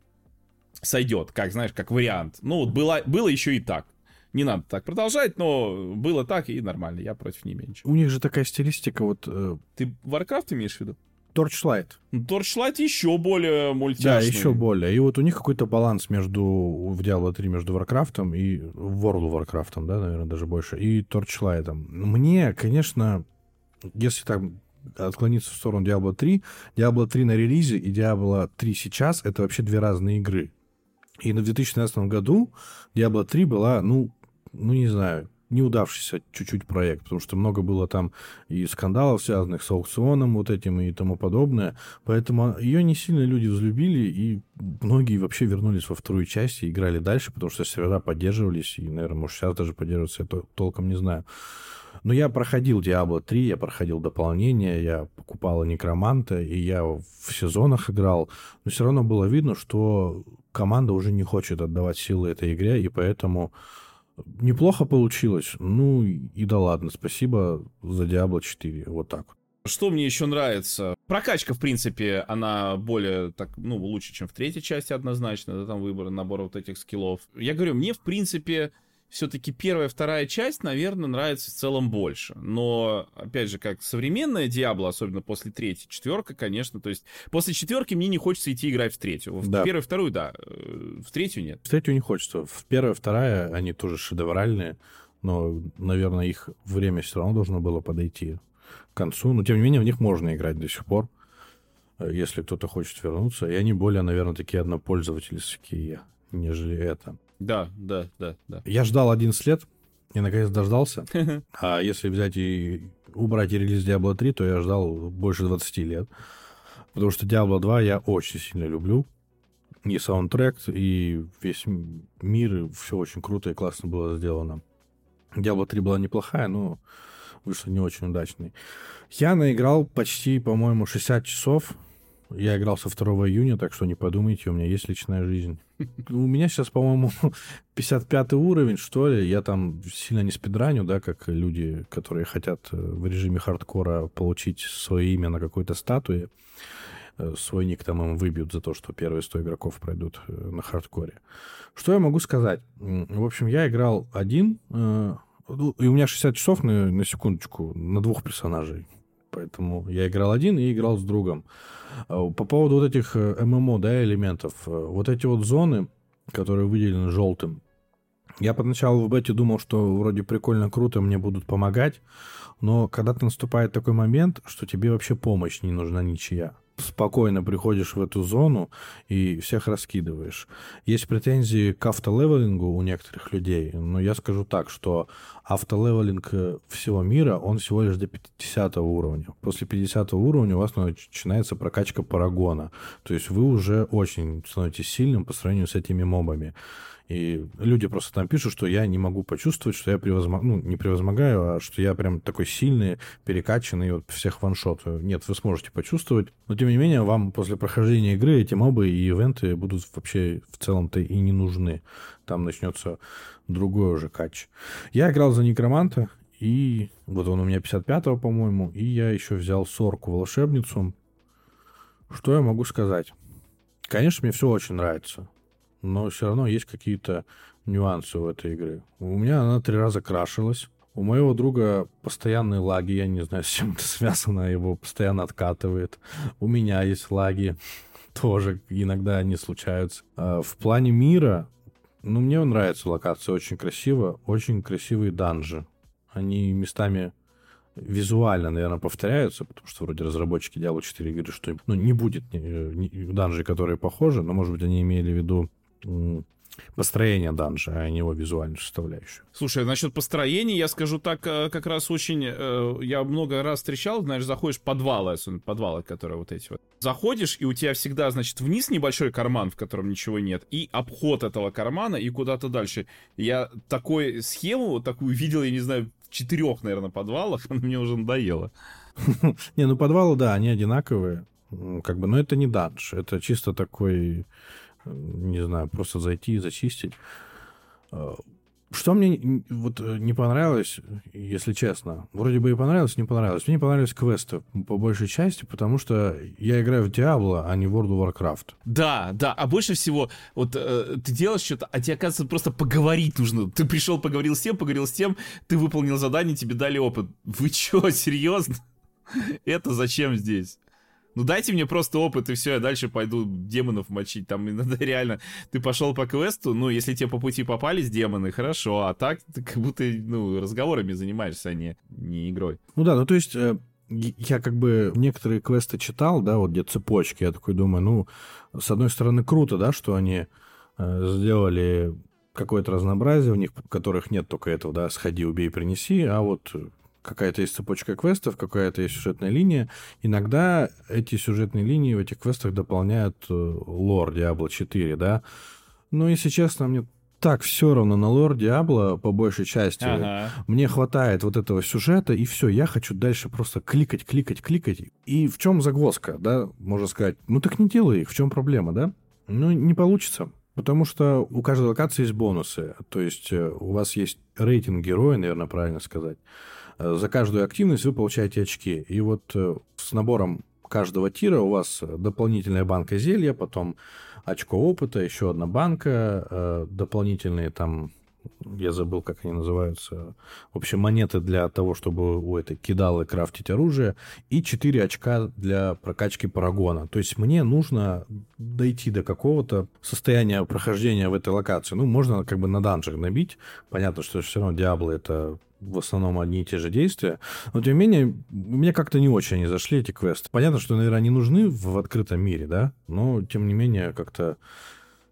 Сойдет, как, знаешь, как вариант. Ну, вот было, было еще и так. Не надо так продолжать, но было так и нормально. Я против не меньше. У них же такая стилистика вот... Э... Ты Warcraft имеешь в виду? Torchlight. Torchlight еще более мультяшный. Да, еще более. И вот у них какой-то баланс между в Diablo 3 между Warcraft и World of Warcraft, да, наверное, даже больше, и Torchlight. Мне, конечно, если там отклониться в сторону Diablo 3, Diablo 3 на релизе и Diablo 3 сейчас — это вообще две разные игры. И в 2012 году Diablo 3 была, ну, ну не знаю, неудавшийся чуть-чуть проект, потому что много было там и скандалов, связанных с аукционом вот этим и тому подобное. Поэтому ее не сильно люди взлюбили, и многие вообще вернулись во вторую часть и играли дальше, потому что сервера поддерживались, и, наверное, может, сейчас даже поддерживаются, я толком не знаю. Но я проходил Diablo 3, я проходил дополнение, я покупал Некроманта, и я в сезонах играл. Но все равно было видно, что команда уже не хочет отдавать силы этой игре, и поэтому Неплохо получилось. Ну и да ладно, спасибо за Diablo 4. Вот так. Что мне еще нравится? Прокачка, в принципе, она более, так, ну, лучше, чем в третьей части однозначно, да, там выбор, набор вот этих скиллов. Я говорю, мне, в принципе, все-таки первая, вторая часть, наверное, нравится в целом больше. Но, опять же, как современная Диабло, особенно после третьей, четверка, конечно, то есть после четверки мне не хочется идти играть в третью. В да. первую, вторую, да, э, в третью нет. В третью не хочется. В первая, вторая, они тоже шедевральные, но, наверное, их время все равно должно было подойти к концу. Но, тем не менее, в них можно играть до сих пор, э, если кто-то хочет вернуться. И они более, наверное, такие однопользовательские, нежели это. Да, да, да, да. Я ждал 11 лет, и наконец дождался. А если взять и убрать и релиз Diablo 3, то я ждал больше 20 лет. Потому что Diablo 2 я очень сильно люблю. И саундтрек, и весь мир, и все очень круто и классно было сделано. Diablo 3 была неплохая, но вышла не очень удачной. Я наиграл почти, по-моему, 60 часов. Я играл со 2 июня, так что не подумайте, у меня есть личная жизнь. У меня сейчас, по-моему, 55 уровень, что ли. Я там сильно не спидраню, да, как люди, которые хотят э, в режиме хардкора получить свое имя на какой-то статуе. Э, свой ник там им выбьют за то, что первые 100 игроков пройдут э, на хардкоре. Что я могу сказать? В общем, я играл один, ну, и у меня 60 часов на, на секундочку на двух персонажей. Поэтому я играл один и играл с другом. А, по поводу вот этих э, ММО, да, элементов, э, вот эти вот зоны, которые выделены желтым, я поначалу в бете думал, что вроде прикольно, круто, мне будут помогать, но когда-то наступает такой момент, что тебе вообще помощь не нужна ничья спокойно приходишь в эту зону и всех раскидываешь. Есть претензии к автолевелингу у некоторых людей, но я скажу так, что автолевелинг э, всего мира, он всего лишь до 50 уровня. После 50 уровня у вас начинается прокачка парагона. То есть вы уже очень становитесь сильным по сравнению с этими мобами. И люди просто там пишут, что я не могу почувствовать, что я превозмогаю, ну, не превозмогаю, а что я прям такой сильный, перекачанный, вот всех ваншот. Нет, вы сможете почувствовать. Но, тем не менее, вам после прохождения игры эти мобы и ивенты будут вообще в целом-то и не нужны. Там начнется другой уже кач. Я играл за Некроманта, и вот он у меня 55-го, по-моему, и я еще взял сорку волшебницу. Что я могу сказать? Конечно, мне все очень нравится но все равно есть какие-то нюансы у этой игры. У меня она три раза крашилась. У моего друга постоянные лаги, я не знаю, с чем это связано, его постоянно откатывает. У меня есть лаги, тоже иногда они случаются. А в плане мира, ну, мне нравится локация, очень красиво, очень красивые данжи. Они местами визуально, наверное, повторяются, потому что вроде разработчики Diablo 4 говорят, что ну, не будет данжей, которые похожи, но, может быть, они имели в виду построение данжа, а не его визуальную составляющую. Слушай, насчет построения, я скажу так, э, как раз очень... Э, я много раз встречал, знаешь, заходишь в подвалы, особенно подвалы, которые вот эти вот. Заходишь, и у тебя всегда, значит, вниз небольшой карман, в котором ничего нет, и обход этого кармана, и куда-то дальше. Я такой схему такую видел, я не знаю, в четырех, наверное, подвалах, она мне уже надоела. Не, ну подвалы, да, они одинаковые, как бы, но это не данж, это чисто такой не знаю, просто зайти и зачистить. А, что мне вот э, не понравилось, если честно, вроде бы и понравилось, не понравилось. Мне не понравились квесты по большей части, потому что я играю в Diablo, а не World of Warcraft. Да, да, а больше всего, вот э, ты делаешь что-то, а тебе, оказывается, просто поговорить нужно. Ты пришел, поговорил с тем, поговорил с тем, ты выполнил задание, тебе дали опыт. Вы чё, серьезно? Это зачем здесь? Ну дайте мне просто опыт, и все, я дальше пойду демонов мочить. Там иногда реально ты пошел по квесту, ну, если тебе по пути попались демоны, хорошо, а так ты как будто, ну, разговорами занимаешься, а не, не игрой. Ну да, ну то есть э, я как бы некоторые квесты читал, да, вот где цепочки, я такой думаю, ну, с одной стороны, круто, да, что они э, сделали какое-то разнообразие в них, в которых нет только этого, да, сходи, убей, принеси, а вот какая-то есть цепочка квестов, какая-то есть сюжетная линия. Иногда эти сюжетные линии в этих квестах дополняют э, лор Diablo 4, да. Но, если честно, мне так все равно на лор Диабло, по большей части. Ага. Мне хватает вот этого сюжета, и все, я хочу дальше просто кликать, кликать, кликать. И в чем загвоздка, да, можно сказать? Ну так не делай их, в чем проблема, да? Ну, не получится. Потому что у каждой локации есть бонусы. То есть э, у вас есть рейтинг героя, наверное, правильно сказать. Э, за каждую активность вы получаете очки. И вот э, с набором каждого тира у вас дополнительная банка зелья, потом очко опыта, еще одна банка, э, дополнительные там я забыл, как они называются. В общем, монеты для того, чтобы у этой кидалы крафтить оружие, и 4 очка для прокачки парагона. То есть мне нужно дойти до какого-то состояния прохождения в этой локации. Ну, можно как бы на данжах набить. Понятно, что все равно Диабло это в основном одни и те же действия. Но, тем не менее, мне как-то не очень они зашли, эти квесты. Понятно, что, наверное, они нужны в открытом мире, да? Но, тем не менее, как-то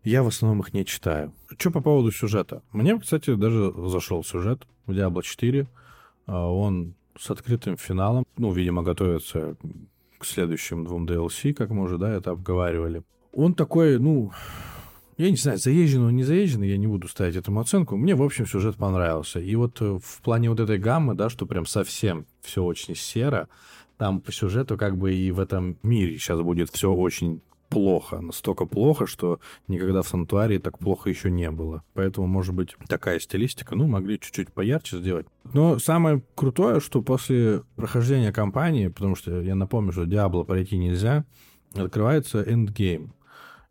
я в основном их не читаю. Что по поводу сюжета? Мне, кстати, даже зашел сюжет в Diablo 4. А, он с открытым финалом. Ну, видимо, готовится к следующим двум DLC, как мы уже, да, это обговаривали. Он такой, ну, я не знаю, заезженный, не заезженный, я не буду ставить этому оценку. Мне, в общем, сюжет понравился. И вот э, в плане вот этой гаммы, да, что прям совсем все очень серо, там по сюжету как бы и в этом мире сейчас будет все очень плохо, настолько плохо, что никогда в Сантуарии так плохо еще не было. Поэтому, может быть, такая стилистика, ну, могли чуть-чуть поярче сделать. Но самое крутое, что после прохождения кампании, потому что я напомню, что Диабло пройти нельзя, открывается endgame.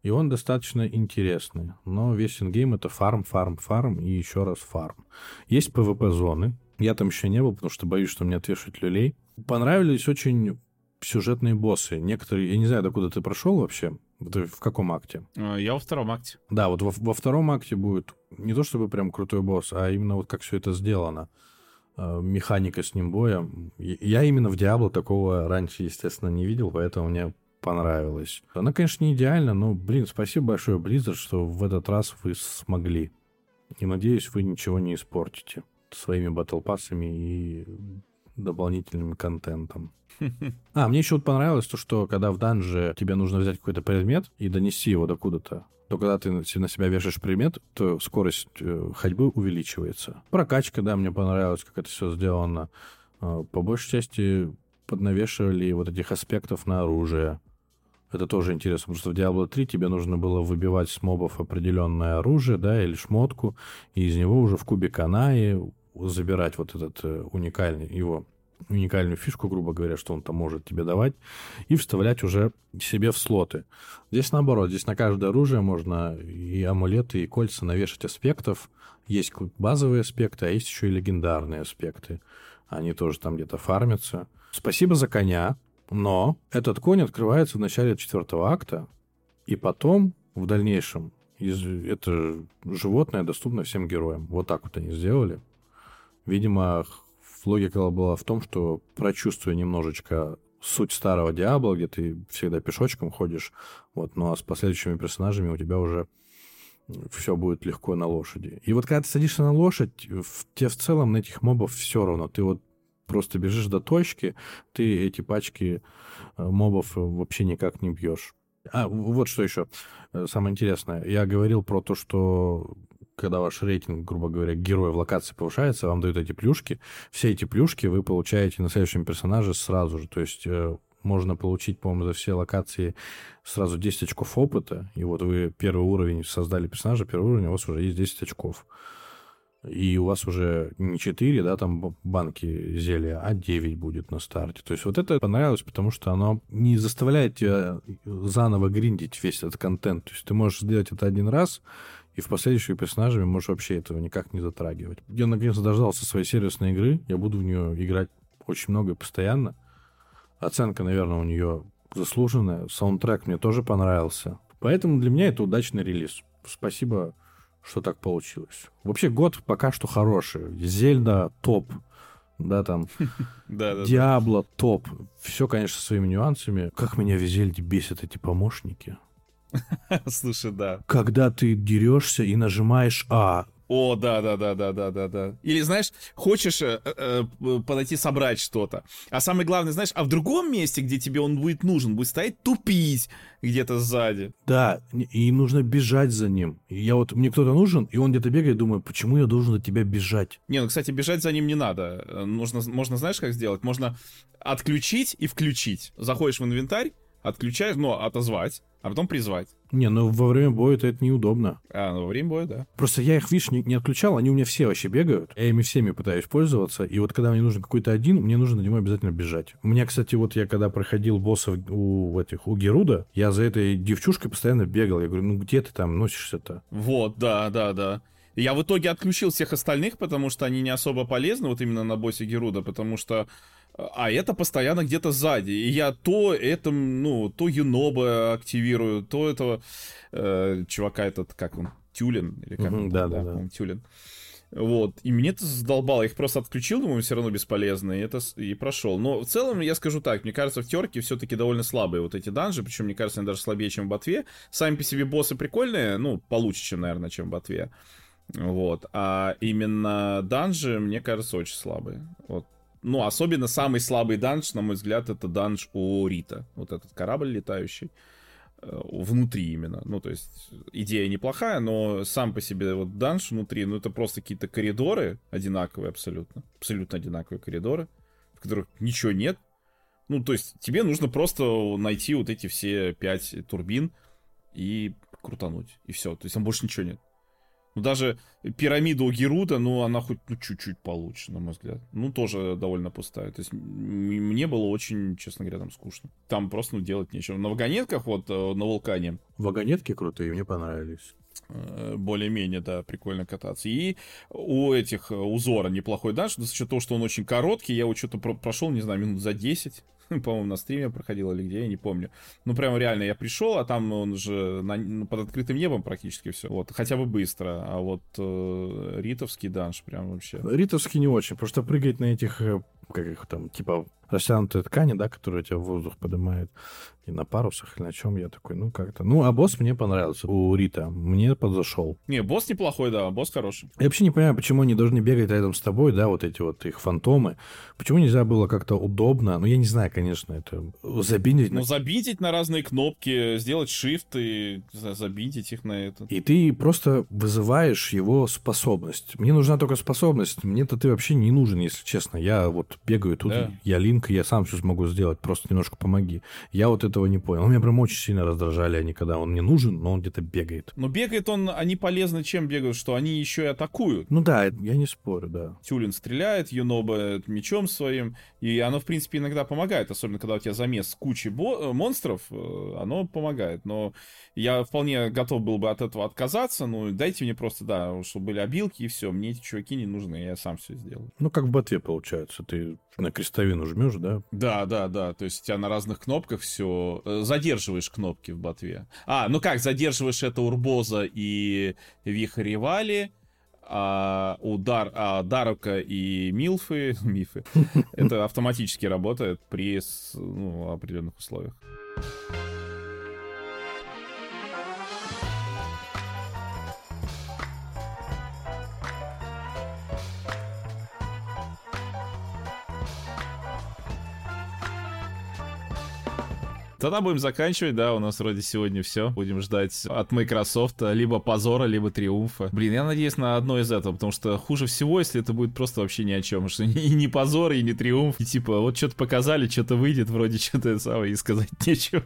И он достаточно интересный. Но весь endgame это фарм, фарм, фарм и еще раз фарм. Есть PvP-зоны. Я там еще не был, потому что боюсь, что мне отвешают люлей. Понравились очень сюжетные боссы. Некоторые, я не знаю, докуда ты прошел вообще. Ты в каком акте? А, я во втором акте. Да, вот во, во втором акте будет не то чтобы прям крутой босс, а именно вот как все это сделано. А, механика с ним боя. Я именно в Диабло такого раньше, естественно, не видел, поэтому мне понравилось. Она, конечно, не идеальна, но, блин, спасибо большое, Blizzard, что в этот раз вы смогли. И надеюсь, вы ничего не испортите своими батлпассами и дополнительным контентом. А, мне еще вот понравилось то, что когда в данже тебе нужно взять какой-то предмет и донести его докуда-то, то когда ты на себя вешаешь предмет, то скорость э, ходьбы увеличивается. Прокачка, да, мне понравилось, как это все сделано. А, по большей части поднавешивали вот этих аспектов на оружие. Это тоже интересно, потому что в Diablo 3 тебе нужно было выбивать с мобов определенное оружие, да, или шмотку, и из него уже в кубе Канаи забирать вот этот э, уникальный его уникальную фишку, грубо говоря, что он там может тебе давать, и вставлять уже себе в слоты. Здесь наоборот, здесь на каждое оружие можно и амулеты, и кольца навешать аспектов. Есть базовые аспекты, а есть еще и легендарные аспекты. Они тоже там где-то фармятся. Спасибо за коня, но этот конь открывается в начале четвертого акта, и потом, в дальнейшем, это животное доступно всем героям. Вот так вот они сделали. Видимо, логика была в том, что прочувствуя немножечко суть старого Диабло, где ты всегда пешочком ходишь, вот, ну а с последующими персонажами у тебя уже все будет легко на лошади. И вот когда ты садишься на лошадь, в, тебе в целом на этих мобов все равно. Ты вот просто бежишь до точки, ты эти пачки э, мобов вообще никак не бьешь. А, вот что еще э, самое интересное. Я говорил про то, что когда ваш рейтинг, грубо говоря, героя в локации повышается, вам дают эти плюшки. Все эти плюшки вы получаете на следующем персонаже сразу же. То есть э, можно получить, по-моему, за все локации сразу 10 очков опыта. И вот вы первый уровень создали персонажа, первый уровень, у вас уже есть 10 очков. И у вас уже не 4, да, там банки зелья, а 9 будет на старте. То есть вот это понравилось, потому что оно не заставляет тебя заново гриндить весь этот контент. То есть ты можешь сделать это один раз, и в последующих персонажами можешь вообще этого никак не затрагивать. Я наконец-то дождался своей сервисной игры, я буду в нее играть очень много и постоянно. Оценка, наверное, у нее заслуженная. Саундтрек мне тоже понравился. Поэтому для меня это удачный релиз. Спасибо, что так получилось. Вообще год пока что хороший. Зельда топ. Да, там. Диабло топ. Все, конечно, своими нюансами. Как меня в Зельде бесят эти помощники. Слушай, да. Когда ты дерешься и нажимаешь А, о, да, да, да, да, да, да, да. Или, знаешь, хочешь э, э, подойти собрать что-то. А самое главное, знаешь, а в другом месте, где тебе он будет нужен, будет стоять тупить где-то сзади. Да, и им нужно бежать за ним. И я вот, мне кто-то нужен, и он где-то бегает, думаю, почему я должен от тебя бежать? Не, ну, кстати, бежать за ним не надо. Э, нужно, можно, знаешь, как сделать? Можно отключить и включить. Заходишь в инвентарь, отключаешь, но ну, отозвать, а потом призвать. Не, ну во время боя это неудобно. А, ну во время боя, да. Просто я их, видишь, не, не отключал, они у меня все вообще бегают. Я ими всеми пытаюсь пользоваться. И вот когда мне нужен какой-то один, мне нужно на него обязательно бежать. У меня, кстати, вот я когда проходил боссов у этих, у Геруда, я за этой девчушкой постоянно бегал. Я говорю, ну где ты там носишься-то? Вот, да, да, да. Я в итоге отключил всех остальных, потому что они не особо полезны, вот именно на боссе Геруда, потому что а это постоянно где-то сзади. И я то это, ну, то Юноба активирую, то этого э, чувака этот, как он, Тюлин, или как mm-hmm, он, да, да, да. Тюлин. Вот, и мне это задолбало, я их просто отключил, думаю, все равно бесполезно, и это и прошел. Но в целом, я скажу так, мне кажется, в терке все-таки довольно слабые вот эти данжи, причем, мне кажется, они даже слабее, чем в ботве. Сами по себе боссы прикольные, ну, получше, чем, наверное, чем в ботве. Вот, а именно данжи, мне кажется, очень слабые. Вот, ну, особенно самый слабый данж, на мой взгляд, это данж у Рита. Вот этот корабль летающий. Э, внутри именно. Ну, то есть, идея неплохая, но сам по себе вот данж внутри, ну, это просто какие-то коридоры одинаковые абсолютно. Абсолютно одинаковые коридоры, в которых ничего нет. Ну, то есть, тебе нужно просто найти вот эти все пять турбин и крутануть. И все. То есть, там больше ничего нет. Ну, даже пирамида у Геруда, ну, она хоть ну, чуть-чуть получше, на мой взгляд. Ну, тоже довольно пустая. То есть, мне было очень, честно говоря, там скучно. Там просто, ну, делать нечего. На вагонетках, вот, э, на вулкане. Вагонетки крутые, мне понравились э, более-менее, да, прикольно кататься. И у этих, э, узора неплохой данж, за счет того, что он очень короткий, я его что-то прошел, не знаю, минут за 10. по-моему, на стриме проходил или где, я не помню. Ну, прямо реально я пришел, а там он же на, ну, под открытым небом практически все. Вот, хотя бы быстро. А вот э, ритовский данж прям вообще. Ритовский не очень, потому что прыгать на этих, э, как их там, типа растянутые ткани, да, которые тебя в воздух поднимают, и на парусах, или на чем я такой, ну как-то. Ну, а босс мне понравился у Рита, мне подошел. Не, босс неплохой, да, босс хороший. Я вообще не понимаю, почему они должны бегать рядом с тобой, да, вот эти вот их фантомы. Почему нельзя было как-то удобно, ну, я не знаю, конечно, это забиндить. Ну, забиндить на разные кнопки, сделать shift и забиндить их на это. И ты просто вызываешь его способность. Мне нужна только способность, мне-то ты вообще не нужен, если честно. Я вот бегаю тут, да. я линк, я сам все смогу сделать, просто немножко помоги. Я вот этого не понял. Меня прям очень сильно раздражали они, когда он не нужен, но он где-то бегает. Но бегает он, они полезны чем бегают, что они еще и атакуют. Ну да, я не спорю, да. Тюлин стреляет, Юноба мечом своим, и оно, в принципе, иногда помогает, особенно когда у тебя замес с кучей бо- э, монстров, э, оно помогает. Но я вполне готов был бы от этого отказаться, ну дайте мне просто, да, чтобы были обилки и все, мне эти чуваки не нужны, я сам все сделаю. Ну как в ботве получается, ты на крестовину жмешь, да? Да, да, да, то есть у тебя на разных кнопках все, э, задерживаешь кнопки в ботве. А, ну как, задерживаешь это Урбоза и Вихрь Вали, а у Дар, а Дарока и Милфы, Мифы, это автоматически работает при ну, определенных условиях. Тогда будем заканчивать, да, у нас вроде сегодня все. Будем ждать от Microsoft либо позора, либо триумфа. Блин, я надеюсь на одно из этого, потому что хуже всего, если это будет просто вообще ни о чем, что и не позор, и не триумф. И типа, вот что-то показали, что-то выйдет, вроде что-то самое, и сказать нечего.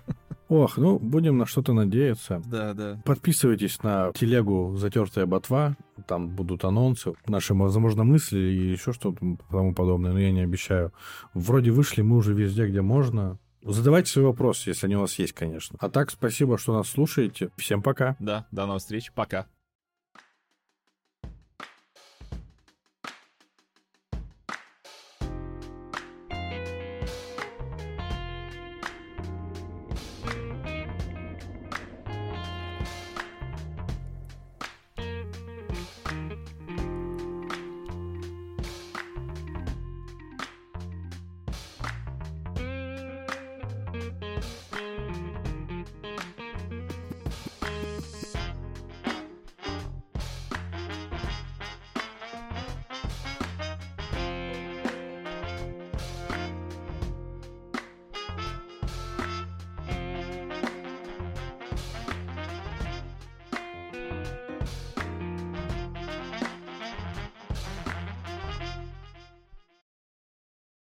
Ох, ну, будем на что-то надеяться. Да, да. Подписывайтесь на телегу «Затертая ботва», там будут анонсы, наши, возможно, мысли и еще что-то тому подобное, но я не обещаю. Вроде вышли мы уже везде, где можно. Задавайте свои вопросы, если они у вас есть, конечно. А так, спасибо, что нас слушаете. Всем пока. Да, до новых встреч. Пока.